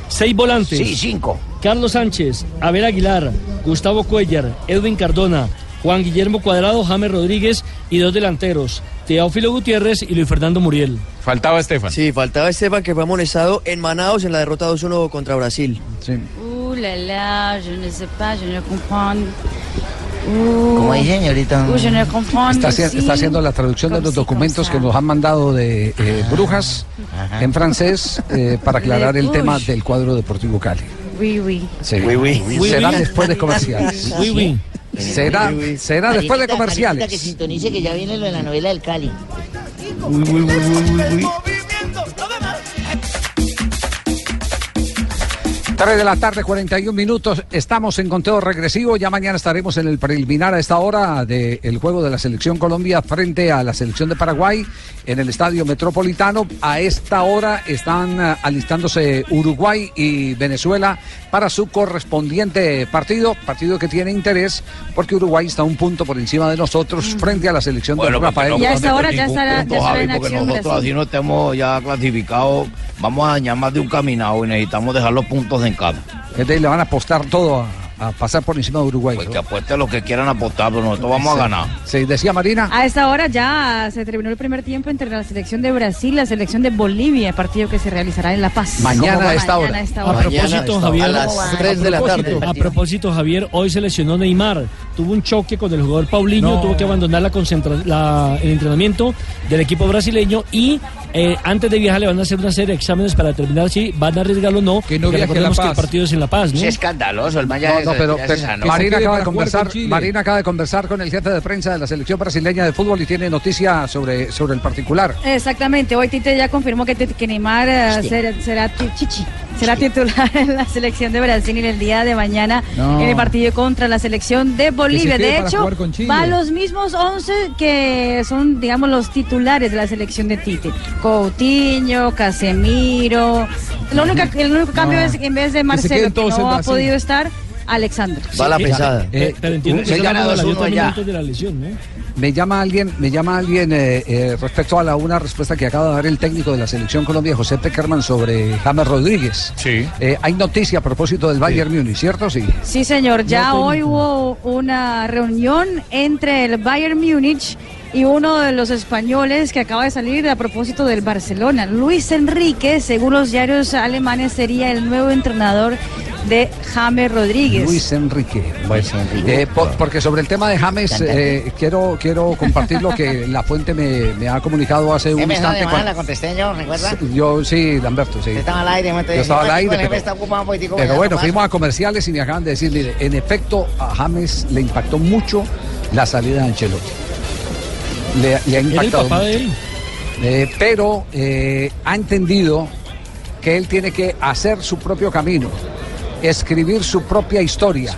Seis volantes. Sí, cinco. Carlos Sánchez, Abel Aguilar, Gustavo Cuellar, Edwin Cardona, Juan Guillermo Cuadrado, James Rodríguez y dos delanteros, Teófilo Gutiérrez y Luis Fernando Muriel. Faltaba Estefan. Sí, faltaba Esteban que fue amonestado en Manaus en la derrota 2-1 contra Brasil. Sí. Uh, la, la, je ne sais pas, je ne comprends. ¿Cómo dice, señorita? Uh, je ne comprends. Está, sí. está haciendo la traducción de los documentos que nos han mandado de eh, Brujas en francés eh, para aclarar el tema del cuadro Deportivo Cali. Oui, oui. Sí. Oui, oui. Oui, Será después de comerciales. Oui, oui. Será, será después de comerciales. Que sintonice que ya viene lo de la novela del Cali. Tres de la tarde, 41 minutos. Estamos en conteo regresivo. Ya mañana estaremos en el preliminar a esta hora del juego de la Selección Colombia frente a la Selección de Paraguay en el Estadio Metropolitano. A esta hora están eh, alistándose Uruguay y Venezuela para su correspondiente partido. Partido que tiene interés porque Uruguay está un punto por encima de nosotros frente a la Selección de Rafael. Y a esta hora ya estará, ya punto, estará Javi, en porque acción nosotros así no estemos ya clasificados, vamos a dañar más de un caminado y necesitamos dejar los puntos en. Entonces le van a apostar todo a, a pasar por encima de Uruguay. Pues ¿no? que apuesten los que quieran apostar, pero nosotros vamos a ganar. Sí, decía Marina. A esta hora ya se terminó el primer tiempo entre la selección de Brasil y la selección de Bolivia, partido que se realizará en La Paz. Mañana a esta hora. a esta A hora. propósito, Javier, a las 3 de la tarde. A propósito, Javier, hoy se lesionó Neymar. Tuvo un choque con el jugador Paulinho, No. tuvo que abandonar la concentra- la- el entrenamiento del equipo brasileño y eh, antes de viajar le van a hacer una serie de exámenes para determinar si van a arriesgarlo o no. Que no viaje a La recordemos que el Paz. partió es en La Paz, ¿no? Es escandaloso, el man ya No, es- no, pero, pero. Marina acaba de conversar, con. Marina acaba de conversar con el jefe de prensa de la selección brasileña de fútbol y tiene noticia sobre, sobre el particular. Exactamente, hoy Tite ya confirmó que, que Neymar eh, será, será chichi, será titular en la selección de Brasil en el día de mañana No. en el partido contra la selección de Bolivia. De hecho, va a los mismos 11 que son, digamos, los titulares de la selección de Tite. Coutinho, Casemiro. Lo único, el único cambio es que en vez de Marcelo, que no ha podido estar, Alexander. Va la pesada. Eh, entiendo que me se llama- alguien, me llama alguien eh, eh, respecto a la una respuesta que acaba de dar el técnico de la selección Colombia, José Peckerman, sobre James Rodríguez. Sí. Eh, hay noticia a propósito del Bayern Múnich, ¿cierto? Sí. Sí, señor. Ya No, hoy hubo una reunión entre el Bayern Múnich y uno de los españoles que acaba de salir a propósito del Barcelona. Luis Enrique, según los diarios alemanes, sería el nuevo entrenador de James Rodríguez. Luis Enrique. Eh, por- porque sobre el tema de James, eh, quiero, quiero compartir lo que la fuente me, me ha comunicado hace un instante. la contesté yo, ¿recuerda? Yo sí, Lamberto, sí. Estaba al aire, me Yo estaba al aire, pero- está ocupado bueno, fuimos a comerciales y me acaban de decir, mire, en efecto, a James le impactó mucho la salida de Ancelotti. Le, le ha impactado papá de mucho. él. Eh, pero eh, ha entendido que él tiene que hacer su propio camino, escribir su propia historia.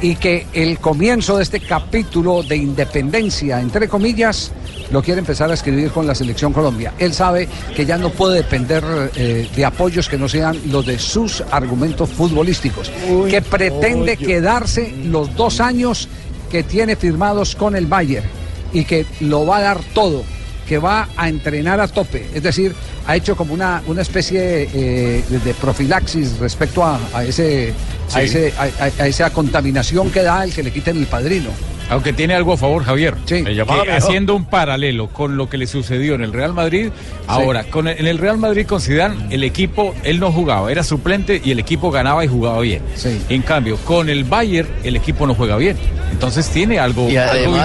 Y que el comienzo de este capítulo de independencia, entre comillas, lo quiere empezar a escribir con la selección Colombia. Él sabe que ya no puede depender eh, de apoyos que no sean los de sus argumentos futbolísticos, que pretende quedarse los dos años que tiene firmados con el Bayern y que lo va a dar todo, que va a entrenar a tope. Es decir, ha hecho como una, una especie eh, de, profilaxis respecto a, a ese, a, ese, a, a- a esa contaminación que da el que le quiten el padrino. Aunque tiene algo a favor, Javier. Que haciendo un paralelo con lo que le sucedió en el Real Madrid, ahora, con el- en el Real Madrid con Zidane, el equipo, él no jugaba, era suplente y el equipo ganaba y jugaba bien. En cambio, con el Bayern, el equipo no juega bien. Entonces tiene algo,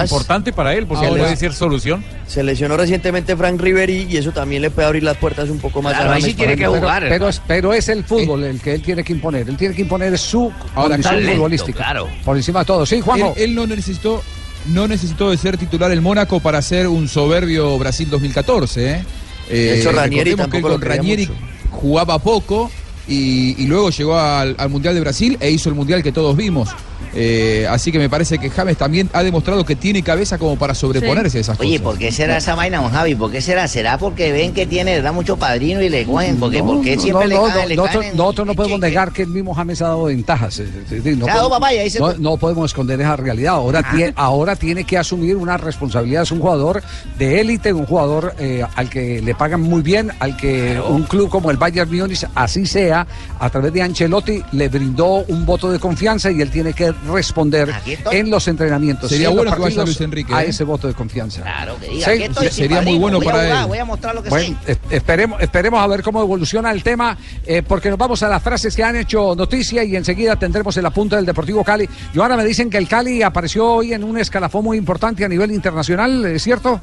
importante para él, porque puede ser solución. Se lesionó recientemente Frank Riveri y eso también le puede abrir las puertas un poco más a James para pero, entrar. Pero, es, pero es el fútbol el que él tiene que imponer. Él tiene que imponer su Ahora, condición talento, futbolística. Por encima de todo. Sí, Juanjo. Él, él no necesitó no necesitó de ser titular el Mónaco para hacer un soberbio Brasil 2014. ¿eh? De hecho, Ranieri recordemos que él tampoco lo con creía Ranieri mucho. jugaba poco y, y luego llegó al, al Mundial de Brasil e hizo el Mundial que todos vimos. Eh, así que me parece que James también ha demostrado que tiene cabeza como para sobreponerse a esas Oye, cosas. ¿por qué será esa vaina, don Javi? ¿Por qué será? ¿Será porque ven que tiene, da mucho padrino y le cogen? ¿Por qué, ¿Por qué siempre le no, caen? no, le nosotros, caen en- nosotros no podemos negar que el mismo James ha dado ventajas. eh, eh, eh, No, podemos- papaya, no, esconder esa realidad. Ahora, tie- ahora tiene que asumir una responsabilidad. Es un jugador de élite, un jugador eh, al que le pagan muy bien, al que un club como el Bayern Múnich, así sea, a través de Ancelotti, le brindó un voto de confianza y él tiene que responder en los entrenamientos. Sería en bueno que vaya Luis Enrique, A ¿eh? ese voto de confianza. Claro, que diga, Sí, aquí estoy sí, sin sería muy bueno voy a para jugar, él. Voy a mostrar lo que Bueno, esperemos, esperemos a ver cómo evoluciona el tema, eh, porque nos vamos a las frases que han hecho noticia y enseguida tendremos el apunte del Deportivo Cali. Y ahora me dicen que el Cali apareció hoy en un escalafón muy importante a nivel internacional, ¿es cierto?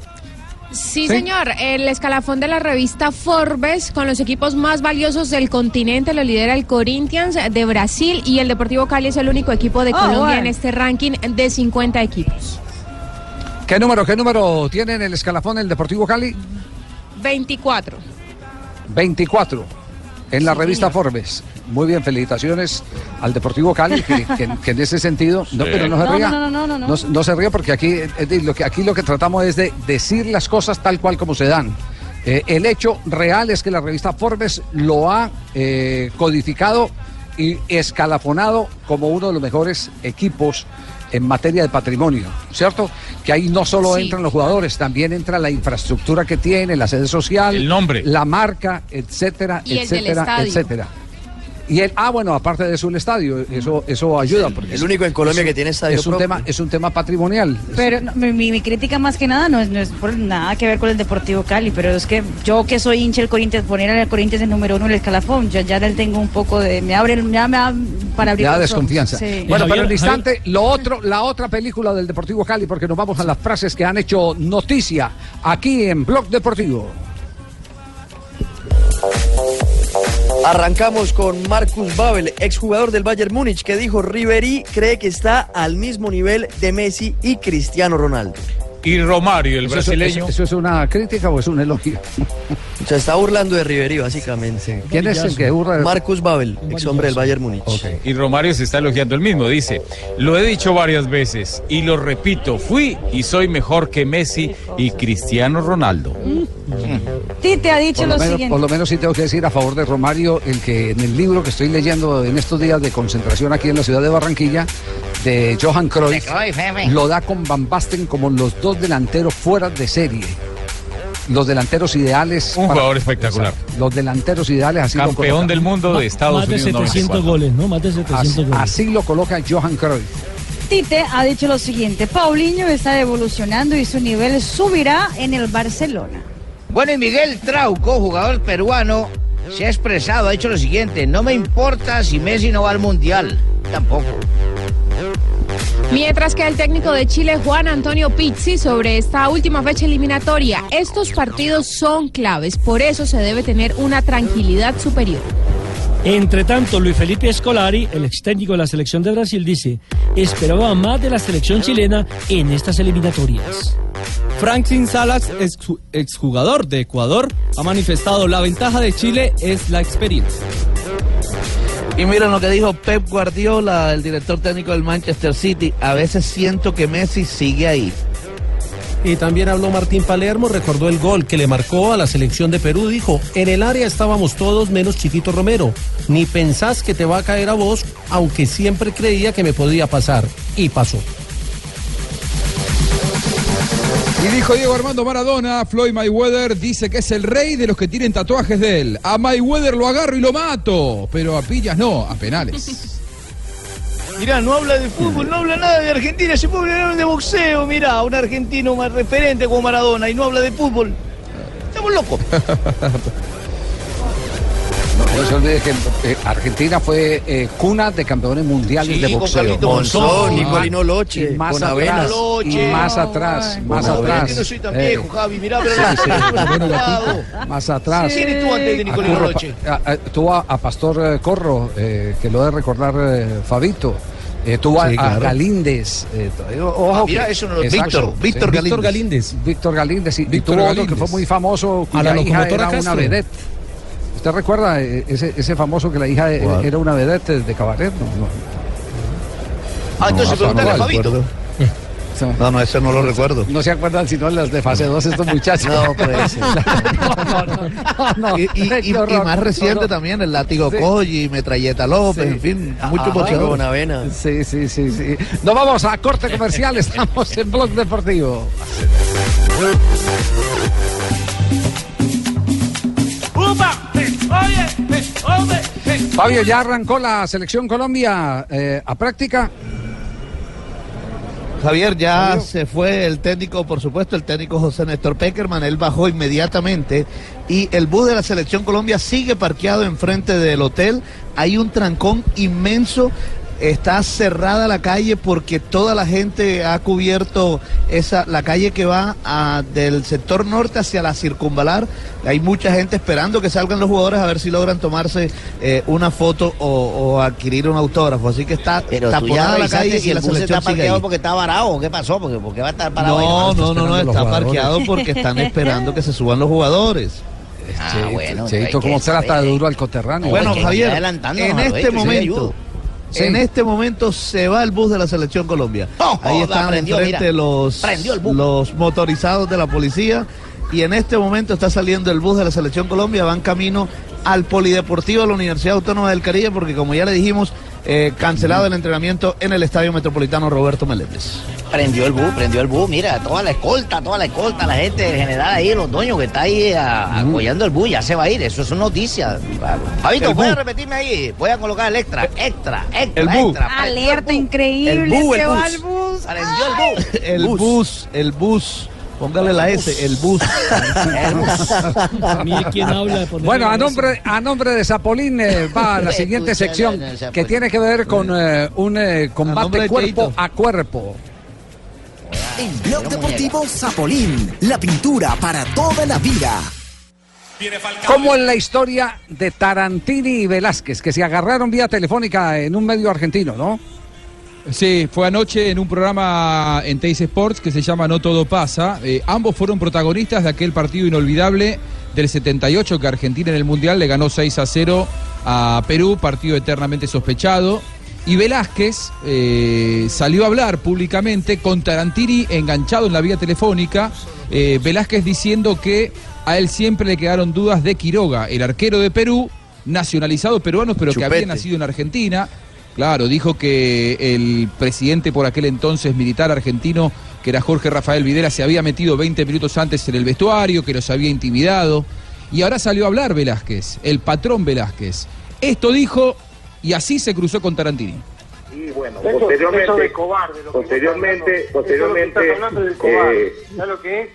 Sí, Sí. señor. El escalafón de la revista Forbes con los equipos más valiosos del continente lo lidera el Corinthians de Brasil y el Deportivo Cali es el único equipo de Oh, Colombia bueno. en este ranking de 50 equipos. ¿Qué número, qué número tiene en el escalafón el Deportivo Cali? 24. 24 en la revista Forbes. Muy bien, felicitaciones al Deportivo Cali, que, que- que en ese sentido, no, pero no se No, ría. no, no, no, no, no. No, no se ría porque aquí, lo que, aquí lo que tratamos es de decir las cosas tal cual como se dan. Eh, el hecho real es que la revista Forbes lo ha eh, codificado y escalafonado como uno de los mejores equipos en materia de patrimonio, ¿cierto? Que ahí no solo Sí. entran los jugadores, también entra la infraestructura que tiene, la sede social, El nombre. la marca, etcétera, Y el del etcétera, estadio. etcétera. Y él, ah, bueno, aparte de eso el estadio, eso, eso ayuda. Porque el es- único en Colombia es- que tiene estadio Es un propio. tema, es un tema patrimonial. Pero no, mi, crítica más que nada no es, no es por nada que ver con el Deportivo Cali, pero es que yo que soy hincha del Corinthians, poner al Corinthians en número uno en el escalafón, yo ya le tengo un poco de, me abre, el- ya me da para abrir ojos. desconfianza. Sí. Bueno, Javier, pero en instante, lo otro, la otra película del Deportivo Cali, porque nos vamos a las frases que han hecho noticia aquí en Blog Deportivo. Arrancamos con Marcus Babel, exjugador del Bayern Múnich, que dijo Ribery cree que está al mismo nivel de Messi y Cristiano Ronaldo. Y Romario, el ¿Eso, es- brasileño. eso- eso es una crítica o es un elogio? Se está burlando de Ribery, básicamente. ¿Quién es el que burla? de- Marcus Babel, ex hombre del Bayern Múnich. Y Romario se está elogiando el mismo. Dice, lo he dicho varias veces y lo repito, fui y soy mejor que Messi y Cristiano Ronaldo. Tite ha dicho Por lo, lo menos, siguiente. por lo menos sí tengo que decir a favor de Romario, el que en el libro que estoy leyendo en estos días de concentración aquí en la ciudad de Barranquilla, de Johan Cruyff, lo da con Van Basten como los dos delanteros fuera de serie. Los delanteros ideales. Un para- jugador espectacular. Los delanteros ideales así lo Campeón coloca. del mundo de Estados Más de Unidos 700 94. goles, ¿no? Más de 700 Así, goles. así lo coloca Johan Cruyff. Tite ha dicho lo siguiente, Paulinho está evolucionando y su nivel subirá en el Barcelona. Bueno, y Miguel Trauco, jugador peruano, se ha expresado, ha dicho lo siguiente, no me importa si Messi no va al Mundial, tampoco. Mientras que el técnico de Chile, Juan Antonio Pizzi, sobre esta última fecha eliminatoria, estos partidos son claves, por eso se debe tener una tranquilidad superior. Entre tanto, Luis Felipe Scolari, el ex técnico de la selección de Brasil, dice, esperaba más de la selección chilena en estas eliminatorias. Franklin Salas, ex- exjugador de Ecuador, ha manifestado la ventaja de Chile es la experiencia. Y miren lo que dijo Pep Guardiola, el director técnico del Manchester City. A veces siento que Messi sigue ahí. Y también habló Martín Palermo, recordó el gol que le marcó a la selección de Perú. Dijo, en el área estábamos todos menos Chiquito Romero. Ni pensás que te va a caer a vos, aunque siempre creía que me podía pasar. Y pasó. Y dijo Diego Armando Maradona, Floyd Mayweather dice que es el rey de los que tienen tatuajes de él. A Mayweather lo agarro y lo mato, pero a pillas no, a penales. Mirá, no habla de fútbol, no habla nada de Argentina, se puede hablar de boxeo, mirá, un argentino más referente como Maradona y no habla de fútbol. Estamos locos. No se olvide que eh, Argentina fue eh, cuna de campeones mundiales Sí, de boxeo. Monzón, Nicolino Loche, y más con atrás, y más atrás, más atrás. Yo no soy tan Eh, viejo, Javi, mirá, pero sí, sí. Más atrás. ¿Quién estuvo antes de A Nicolino Curro, Loche? a- a- Tuvo a, a Pastor eh, Corro, eh, que lo debe recordar eh, Fabito. Eh, tuvo a- Sí, a, claro. Galíndez. eh, ojo Ah, mira, eso no lo- exacto, Víctor, sí. Víctor Galíndez. Víctor Galíndez. Víctor Galíndez. Y, y Víctor tuvo otro que Galíndez. fue muy famoso, A la hija locomotora era una vedette. ¿Usted recuerda eh, ese, ese famoso que la hija ¿Cuál? era una vedette de cabaret? No, no. Ah, entonces No, pregúntale a no, Fabito. No, no, ese no lo recuerdo. No se acuerdan sino las de fase 2 estos muchachos. No, pues. no, no, no, no. Y, y- y- Qué horror. y más reciente No, no. también, el látigo Sí. Colli, Metralleta López, Sí. en fin, Ah, muchos ah, boxeadores. Con Avena. Sí, sí, sí, sí. Nos vamos a corte comercial, estamos en Blog Deportivo. Fabio, ya arrancó la selección Colombia eh, a práctica. Javier, ya se fue el técnico, por supuesto, el técnico José Néstor Peckerman, él bajó inmediatamente y el bus de la Selección Colombia sigue parqueado enfrente del hotel. Hay un trancón inmenso, está cerrada la calle porque toda la gente ha cubierto esa la calle que va a- del sector norte hacia la circunvalar. Hay mucha gente esperando que salgan los jugadores a ver si logran tomarse eh, una foto o, o adquirir un autógrafo. Así que está Pero taponada la calle si y el la bus está selección parqueado porque está varado qué pasó, porque, porque va a estar parado ahí. No, no, no, no, está jugadores. parqueado porque están esperando que se suban los jugadores. Ah, Cheito, bueno, que ¿cómo saber. de duro al coterráneo? Bueno, Javier, en este momento, ayudo. Sí. en este momento se va el bus de la selección Colombia. Ahí están prendió, enfrente mira. los, los motorizados de la policía y en este momento está saliendo el bus de la selección Colombia, van camino al Polideportivo de la Universidad Autónoma del Caribe porque como ya le dijimos, eh, cancelado el entrenamiento en el Estadio Metropolitano Roberto Meléndez. Prendió el bus, prendió el bus, mira, toda la escolta, toda la escolta, la gente general ahí, los dueños que está ahí a- apoyando el bus, ya se va a ir, eso es noticia. Fabito, ¿puedes bus. repetirme ahí? Voy a colocar el extra, extra, extra, El bus. extra. Alerta increíble, El bus, se el va bus. el bus. Prendió el bus. El bus, el bus, póngale la S, el bus. Mire quién habla de ponerle Bueno, a nombre, a nombre de Zapolín eh, va a la siguiente sección que tiene que ver con eh, un eh, combate cuerpo a cuerpo. En Blog Deportivo Zapolín, la pintura para toda la vida. Como en la historia de Tarantini y Velázquez, que se agarraron vía telefónica en un medio argentino, ¿no? Sí, fue anoche en un programa en Teis Sports que se llama No Todo Pasa. Eh, ambos fueron protagonistas de aquel partido inolvidable del 78 que Argentina en el Mundial le ganó 6 a 0 a Perú, partido eternamente sospechado. Y Velázquez eh, salió a hablar públicamente con Tarantini enganchado en la vía telefónica. eh, Velázquez diciendo que a él siempre le quedaron dudas de Quiroga, el arquero de Perú, nacionalizado peruano, pero que había nacido en Argentina. Claro, dijo que el presidente por aquel entonces militar argentino, que era Jorge Rafael Videla, se había metido 20 minutos antes en el vestuario, que los había intimidado. Y ahora salió a hablar Velázquez, el patrón Velázquez. Esto dijo y así se cruzó con Tarantini. Y bueno, Eso- posteriormente, eso de cobarde, lo que posteriormente, estás hablando. Eso es lo que posteriormente, estás cobarde. eh, ¿Sabes lo que es?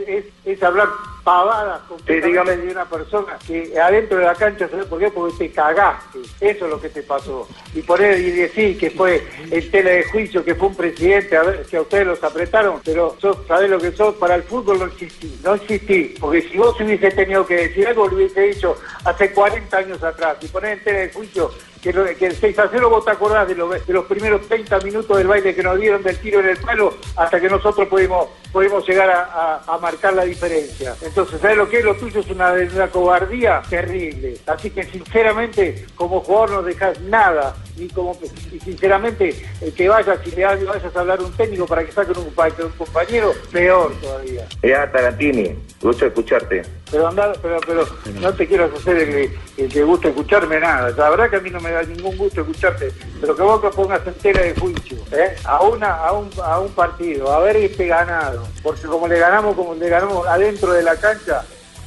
Es, es, es hablar pavadas completamente dígame. de una persona que adentro de la cancha, ¿sabes por qué? Porque te cagaste. Eso es lo que te pasó. Y poner y decir que fue en tela de juicio, que fue un presidente, a ver, que a ustedes los apretaron, pero sos, ¿sabés lo que sos? Para el fútbol no existí, no existí. Porque si vos hubiese tenido que decir algo, lo hubiese dicho hace 40 años atrás. Y poner en tela de juicio que, el 6 a 0 vos te acordás de, los- primeros 30 minutos del baile que nos dieron del tiro en el palo hasta que nosotros pudimos, pudimos llegar a, a- a marcar la diferencia. Entonces, ¿sabes lo que es? Lo tuyo es una, una cobardía terrible. Así que sinceramente, como jugador no dejas nada. Y, como, y sinceramente, el que vayas y le vayas a hablar a un técnico para que saquen un, un compañero, peor todavía. ya Tarantini, gusto escucharte. Pero andar, pero, pero no te quieras hacer el, que- el que gusta escucharme nada. La verdad que a mí no me da ningún gusto escucharte, pero que vos te pongas en tela de juicio, ¿eh? a una, a un, a un partido, a ver este ganado, porque como le ganamos, como le ganamos adentro de la cancha,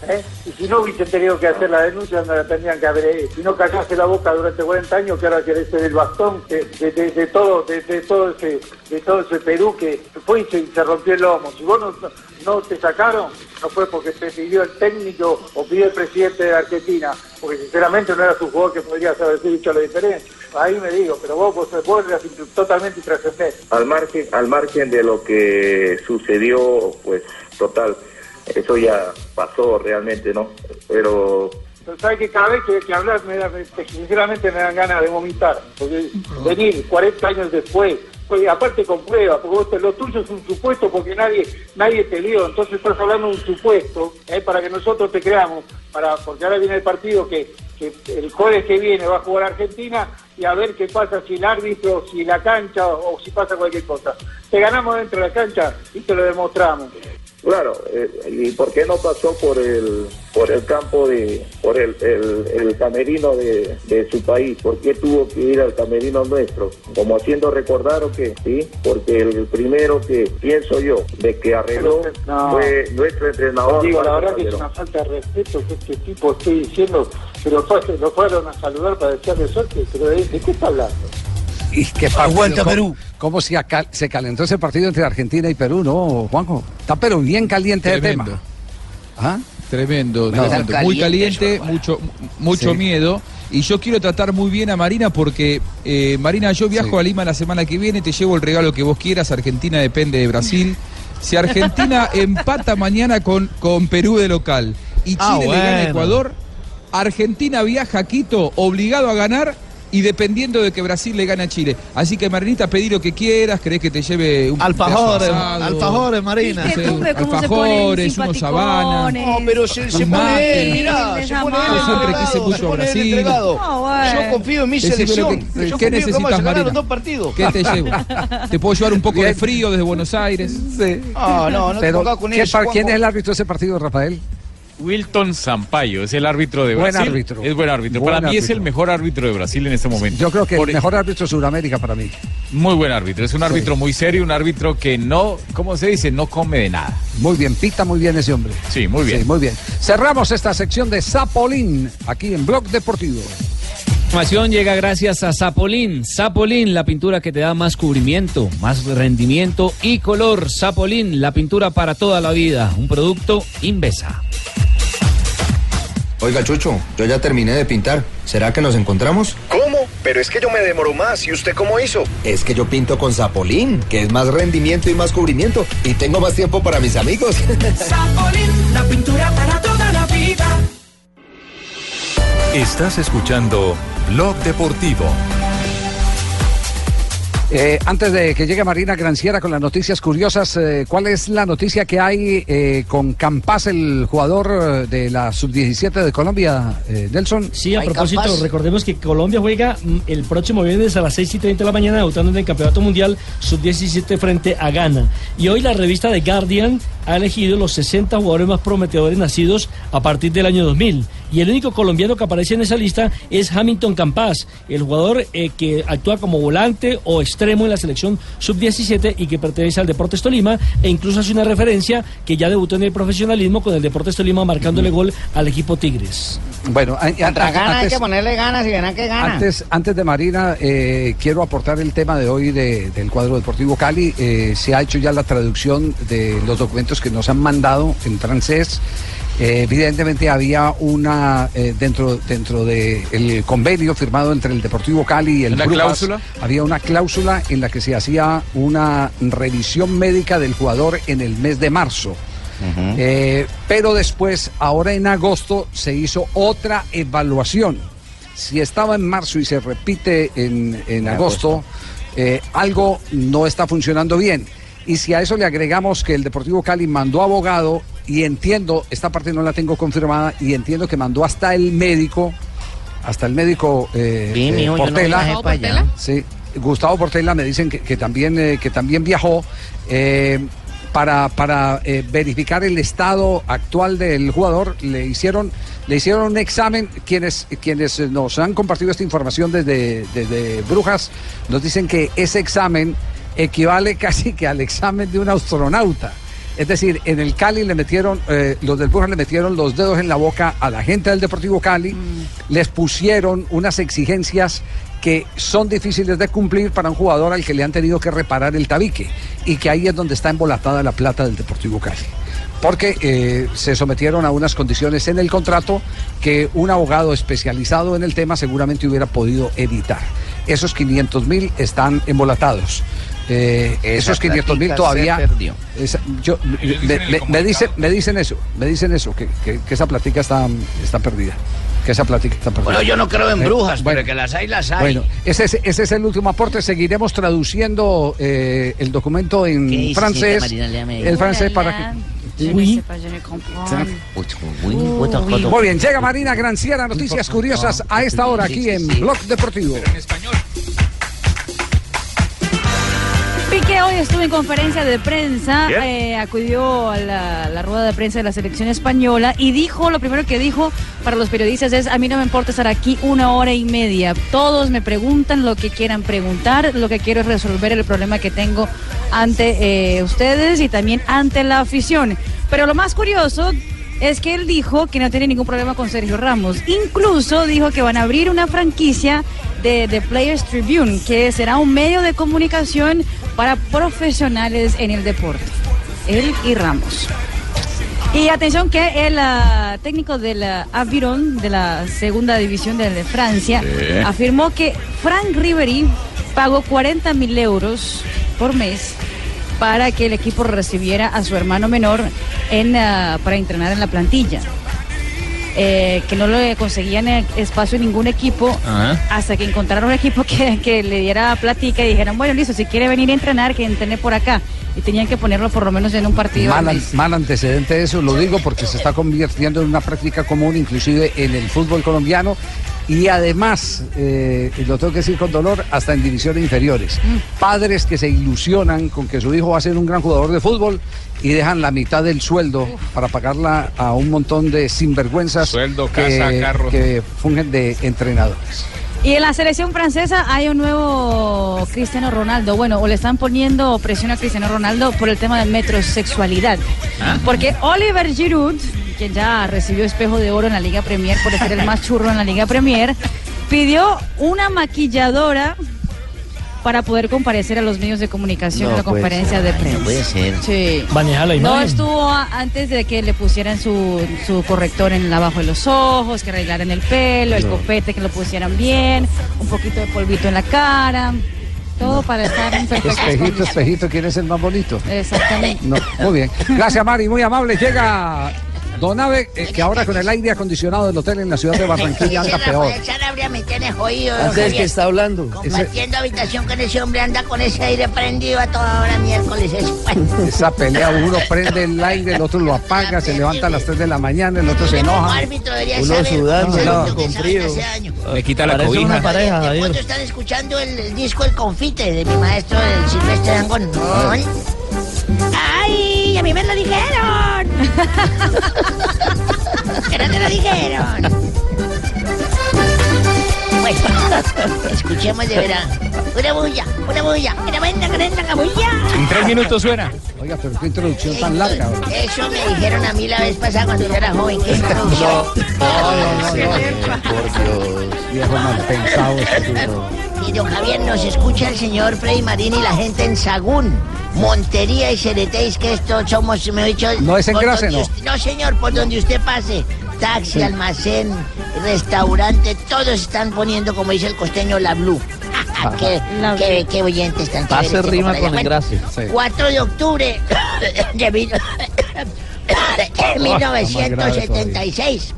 ¿eh? y si no hubiesen tenido que hacer la denuncia, no la tendrían que haber hecho. Si no callaste la boca durante 40 años, que ahora querés ser el bastón de, de- todo, de, todo ese, de todo ese Perú que fue y se, rompió el lomo. Si vos no, no te sacaron, no fue porque te pidió el técnico o pidió el presidente de Argentina, porque sinceramente no era su jugador que podrías haber dicho la diferencia. Ahí me digo, pero vos, vos, vos eras totalmente intrascendente. Al margen, al margen de lo que sucedió, pues total, eso ya pasó realmente, ¿no? Pero Pero sabes que cada vez que, hablas, me da, me- sinceramente me dan ganas de vomitar. Porque venir 40 años después, pues, aparte con pruebas, porque vos lo tuyo es un supuesto porque nadie nadie te dio. Entonces estás hablando de un supuesto eh, para que nosotros te creamos. para Porque ahora viene el partido que, que el jueves que viene va a jugar Argentina y a ver qué pasa si el árbitro, si la cancha o, si pasa cualquier cosa. Te ganamos dentro de la cancha y te lo demostramos. Claro, eh, ¿y por qué no pasó por el por el campo de por el, el, el camerino de, de su país? ¿Por qué tuvo que ir al camerino nuestro? Como haciendo recordar o qué, ¿sí? Porque el primero que pienso yo de que arregló No. fue nuestro entrenador. Digo, la verdad que es una falta de respeto que este tipo estoy diciendo, pero fue- lo fueron a saludar para desearle suerte, pero ¿de, de qué está hablando? ¿Y qué partido? Aguanta, ¿Cómo- Perú. ¿Cómo se, acal- se calentó ese partido entre Argentina y Perú, no, Juanjo? Está pero bien caliente el Tremendo. tema. ¿Ah? Tremendo, No, tremendo. tan muy caliente mucho, mucho Sí. miedo. Y yo quiero tratar muy bien a Marina porque, eh, Marina, yo viajo a Lima la semana que viene, te llevo el regalo que vos quieras. Argentina depende de Brasil. Si Argentina empata mañana con, con Perú de local y Chile Ah, le gana a bueno. Ecuador, Argentina viaja a Quito obligado a ganar y dependiendo de que Brasil le gane a Chile. Así que Marinita, pedí lo que quieras, querés que te lleve un Alfajores, alfajores, Marina. no sé, ¿Viste, Tupe, cómo se ponen alfajores, unos sabanas. No, pero se, se pone él, mirá, se pone él Yo siempre quise entregado, mucho se a pone él Brasil. entregado. No, bueno. Yo confío en mi Decime selección. que- Yo ¿qué que vamos necesitas, Marina? los dos partidos. ¿Qué te llevo? ¿Te puedo llevar un poco de frío desde Buenos Aires? Ah, no, no te Pero, pongas con ¿qué ¿quién Juanjo. es el árbitro de ese partido, Rafael? Wilton Sampaio es el árbitro de Buen Brasil. árbitro. Es buen árbitro. Buen Para mí es el mejor árbitro de Brasil en este momento. Yo creo que Por- el mejor árbitro de Sudamérica para mí. Muy buen árbitro. Es un árbitro muy serio, un árbitro que no, ¿cómo se dice? No come de nada. Muy bien, pita muy bien ese hombre. Sí, muy bien. Sí, muy bien. Cerramos esta sección de Zapolín aquí en Blog Deportivo. información llega gracias a Zapolín. Zapolín, la pintura que te da más cubrimiento, más rendimiento y color. Zapolín, la pintura para toda la vida. Un producto Invesa. Oiga, Chucho, yo ya terminé de pintar. ¿Será que nos encontramos? ¿Cómo? Pero es que yo me demoro más. ¿Y usted cómo hizo? Es que yo pinto con Zapolín, que es más rendimiento y más cubrimiento. Y tengo más tiempo para mis amigos. Zapolín, la pintura para toda la vida. Estás escuchando Blog Deportivo. Eh, antes de que llegue Marina Granciera con las noticias curiosas, eh, ¿cuál es la noticia que hay eh, con Campas, el jugador de la sub-17 de Colombia, eh, Nelson? Sí, a propósito, recordemos que Colombia juega mm, el próximo viernes a las 6 y 30 de la mañana, debutando en el Campeonato Mundial Sub-17 frente a Ghana. Y hoy la revista The Guardian ha elegido los 60 jugadores más prometedores nacidos a partir del año 2000. Y el único colombiano que aparece en esa lista es Hamilton Campas, el jugador eh, que actúa como volante o extremo en la selección sub-17 y que pertenece al Deportes Tolima e incluso hace una referencia que ya debutó en el profesionalismo con el Deportes Tolima marcándole gol al equipo Tigres. Bueno, a- a- Contra ganas hay antes- que ponerle ganas y ganan que gana. Antes, antes de Marina, eh, quiero aportar el tema de hoy de- del cuadro deportivo Cali. Eh, se ha hecho ya la traducción de los documentos que nos han mandado en francés. Eh, evidentemente había una eh, dentro dentro del convenio firmado entre el Deportivo Cali y el ¿Una Brujas, cláusula? había una cláusula en la que se hacía una revisión médica del jugador en el mes de marzo. Eh, pero después, ahora en agosto, se hizo otra evaluación. Si estaba en marzo y se repite en, en agosto, eh, algo no está funcionando bien. Y si a eso le agregamos que el Deportivo Cali mandó abogado, y entiendo, esta parte no la tengo confirmada, y entiendo que mandó hasta el médico, hasta el médico eh, Sí, eh, no Portela. allá. Sí, Gustavo Portela me dicen que, que también, eh, que también viajó para, para eh, verificar el estado actual del jugador. Le hicieron, le hicieron un examen. Quienes, quienes nos han compartido esta información desde, desde Brujas nos dicen que ese examen equivale casi que al examen de un astronauta. Es decir, en el Cali le metieron, eh, los del Brujas le metieron los dedos en la boca a la gente del Deportivo Cali, les pusieron unas exigencias que son difíciles de cumplir para un jugador al que le han tenido que reparar el tabique y que ahí es donde está embolatada la plata del Deportivo Cali. Porque eh, se sometieron a unas condiciones en el contrato que un abogado especializado en el tema seguramente hubiera podido evitar. Esos 500 mil están embolatados. Eh, esos 500 mil todavía esa- yo, me, dicen, me dicen eso, me dicen eso, que, que- que esa platica está, está perdida. Que esa platica está perdida. Bueno, yo no creo en Eh, brujas, bueno, pero que las hay, las hay. bueno, ese es, ese es el último aporte. Seguiremos traduciendo eh, el documento en ¿Qué dice, francés. Marina? El francés para que. Oui. Muy bien, llega Marina Granciera, noticias curiosas a esta hora aquí en Blog Deportivo. Piqué hoy estuvo en conferencia de prensa, eh, acudió a la, la rueda de prensa de la selección española y dijo, lo primero que dijo para los periodistas es, a mí no me importa estar aquí una hora y media, todos me preguntan lo que quieran preguntar, lo que quiero es resolver el problema que tengo ante eh, ustedes y también ante la afición. Pero lo más curioso es que él dijo que no tiene ningún problema con Sergio Ramos. Incluso dijo que van a abrir una franquicia de, de Players Tribune, que será un medio de comunicación para profesionales en el deporte. Él y Ramos. Y atención que el ah, técnico del ah, Aviron, de la segunda división de, Francia, Sí. afirmó que Frank Ribery pagó 40 mil euros por mes para que el equipo recibiera a su hermano menor en, ah, para entrenar en la plantilla. Eh, que no le conseguían eh, espacio en ningún equipo hasta que encontraron un equipo que, que le diera platica y dijeron, bueno, listo, si quiere venir a entrenar, que entrene por acá. Y tenían que ponerlo por lo menos en un partido. al Mal, mes. mal antecedente eso, lo digo porque se está convirtiendo en una práctica común, inclusive en el fútbol colombiano. Y además, eh, lo tengo que decir con dolor, hasta en divisiones inferiores. Padres que se ilusionan con que su hijo va a ser un gran jugador de fútbol y dejan la mitad del sueldo para pagarla a un montón de sinvergüenzas Sueldo, que, casa, carro. que fungen de entrenadores. Y en la selección francesa hay un nuevo Cristiano Ronaldo. Bueno, o le están poniendo presión a Cristiano Ronaldo por el tema de metrosexualidad. Porque Oliver Giroud, quien ya recibió espejo de oro en la Liga Premier por ser el más churro en la Liga Premier, pidió una maquilladora para poder comparecer a los medios de comunicación en la conferencia ser, de prensa. No puede ser. Sí. Maneja la No imagen. estuvo a- antes de que le pusieran su, su corrector en abajo de los ojos, que arreglaran el pelo, el No. copete, que lo pusieran bien, un poquito de polvito en la cara, todo para estar en Espejito, espejito, ¿quién es el más bonito? Exactamente. No, muy bien. Gracias, Mari, muy amable. Llega Don Ave, eh, que ahora con el aire acondicionado del hotel en la ciudad de Barranquilla anda Ese peor. Sanabria me tiene jodido. Antes que está hablando. Compartiendo habitación con ese hombre, anda con ese aire prendido a toda hora miércoles. Esa pelea, uno prende el aire, el otro lo apaga, se levanta a las 3 de la mañana, el otro se enoja. árbitro Uno saber. sudando, no, con frío. Le quita la cobija. una pareja, Javier. están escuchando el, el disco El Confite de mi maestro del Silvestre Dangón. Ay, ¡Que no te lo dijeron! Bueno, escuchemos de verdad. Una bulla, una bulla, una buena, gran bulla. En tres minutos suena. Oiga, pero qué introducción tan larga. ¿verdad? Eso me dijeron a mí la vez pasada cuando yo era joven. ¿Qué introducción? Por Dios. Viejo mal pensado este. Y don Javier, nos escucha el señor Freddy Marín y la gente en Sagún, Montería y Ceretéis, que esto somos, me he dicho... No es en donde no. usted- no, señor, por donde usted pase. Taxi, Sí. almacén, restaurante, todos están poniendo, como dice el costeño, la blue. Qué, qué, qué oyentes tan Pase rima con Bueno, engrase. 4 de octubre de mil- de 1976.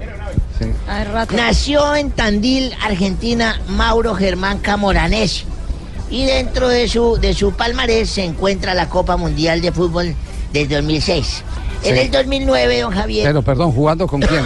Nació en Tandil, Argentina, Mauro Germán Camoranesi. Y dentro de su, de su palmarés se encuentra la Copa Mundial de Fútbol del 2006. En Sí. el 2009, don Javier. Pero perdón, ¿jugando con quién?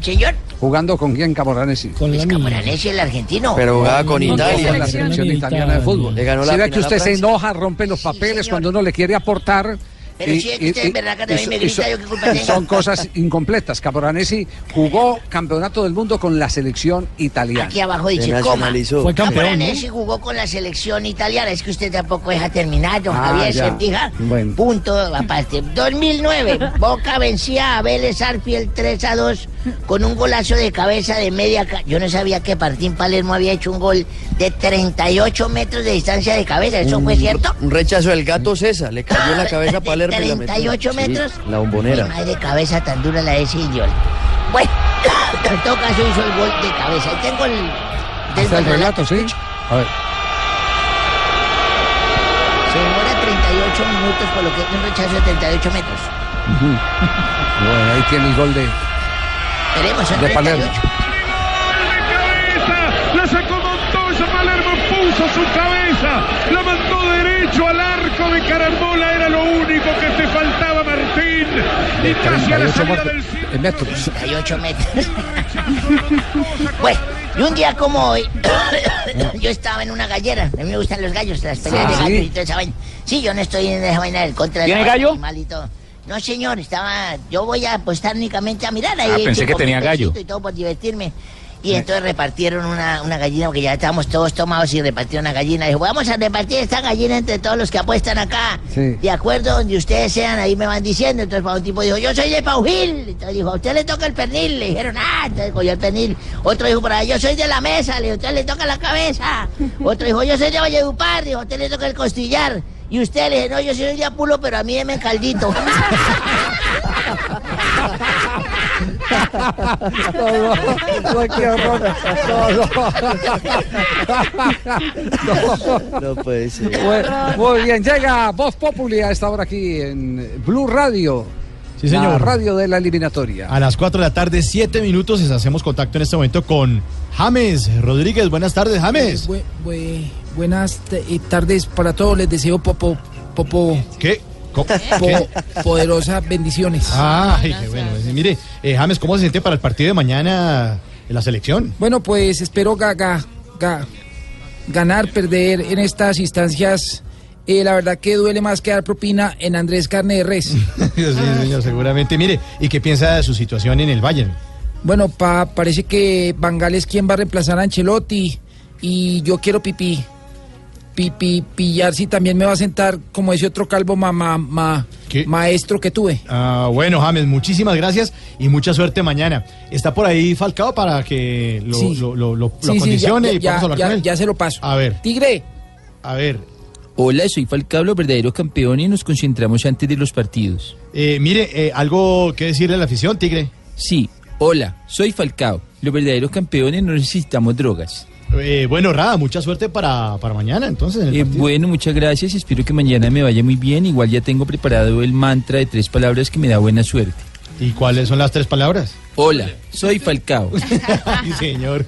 Señor, ¿Jugando con quién, Camoranesi? pues Camoranesi, el argentino. Pero jugaba con Italia. Con la selección italiana de fútbol. Le ganó la Si ve final que usted se enoja, rompe los papeles cuando uno le quiere aportar. Pero si es que usted en verdad que también me grita, yo qué culpa tengo. Son cosas incompletas. Camoranesi jugó campeonato del mundo con la selección italiana. Aquí abajo dice coma. Camoranesi jugó con la selección italiana. Es que usted tampoco deja terminar, don Ah, Javier. Sertija. Bueno. Punto aparte. 2009, Boca vencía a Vélez Arfiel 3 a 2 con un golazo de cabeza de media. ca- Yo no sabía que Martín Palermo había hecho un gol de 38 metros de distancia de cabeza. ¿Eso fue cierto? Un rechazo del gato César. Le cayó en la cabeza a Palermo. Y la metió. 38 Sí, metros. la bombonera. Qué madre cabeza tan dura la de ese idiota. Bueno, en todo caso hizo el gol de cabeza. Y tengo el. Está el relato, ¿sí? A ver. Se demora 38 minutos, por lo que es un rechazo de 38 metros. Bueno, ahí tiene el gol de, Veremos, son de Palermo. 38. La sacó Montoya, Palermo puso su cabeza, la mandó derecho al arco de carambola, era lo único que te faltaba Martín. Y casi a la 38 salida metros. del en metros. 38 metros. bueno, y un día como hoy, yo estaba en una gallera. A mí me gustan los gallos, las peleas Ah, de ¿sí? gallos y toda esa vaina. Sí, yo no estoy en esa vaina del contra de ¿Tiene la gallo? animal y todo. No, señor, estaba. Yo voy a apostar únicamente a mirar ahí. Ah, pensé que tenía gallo. Y todo por divertirme. Y entonces repartieron una, una gallina, porque ya estábamos todos tomados y repartieron una gallina. Dijo, vamos a repartir esta gallina entre todos los que apuestan acá. Sí. De acuerdo, donde ustedes sean, ahí me van diciendo. Entonces para un tipo dijo, yo soy de Paujil. Entonces dijo, a usted le toca el pernil. Le dijeron, ah, entonces cogió el pernil. Otro dijo, por ahí, yo soy de la mesa. Le dijo, a usted le toca la cabeza. Otro dijo, yo soy de Valledupar. Dijo, a usted le toca el costillar. Y usted le dijo, no, yo soy de Apulo, pero a mí deme caldito. No, no, no, qué horror. No, no. No puede ser. Muy, muy bien, llega Voz Populi a esta hora aquí en Blue Radio. Sí, señor. La radio de la eliminatoria. A las 4 de la tarde, 7 minutos, les hacemos contacto en este momento con James Rodríguez. Buenas tardes, James. Bu- bu- buenas eh, tardes para todos. Les deseo popo, popo. ¿Qué? Po- poderosas bendiciones. Ay, qué bueno. Mire, eh, James, ¿cómo se siente para el partido de mañana en la selección? Bueno, pues espero ga- ga- ga- ganar, perder en estas instancias. Eh, la verdad que duele más que dar propina en Andrés Carne de Res. sí, señor, seguramente. Mire, ¿y qué piensa de su situación en el Bayern? Bueno, pa, parece que Bangal es quien va a reemplazar a Ancelotti y yo quiero pipí. Pipi, pillar si también me va a sentar como ese otro calvo ma, ma- ma- maestro que tuve. Ah, bueno, James, muchísimas gracias y mucha suerte mañana. ¿Está por ahí Falcao para que lo, Sí. lo, lo, lo- lo Sí, sí, acondicione ya- ya- y podamos ya- hablar ya- con él? ya se lo paso. A ver. Tigre. A ver. Hola, soy Falcao, los verdaderos campeones y nos concentramos antes de los partidos. Eh, mire, eh, algo que decirle a la afición, Tigre. Sí, hola, soy Falcao. Los verdaderos campeones no necesitamos drogas. Eh, bueno, Rada, mucha suerte para, para mañana, entonces. en Eh, bueno, muchas gracias. Espero que mañana me vaya muy bien. Igual ya tengo preparado el mantra de tres palabras que me da buena suerte. ¿Y cuáles son las tres palabras? Hola, soy Falcao. Sí, señor.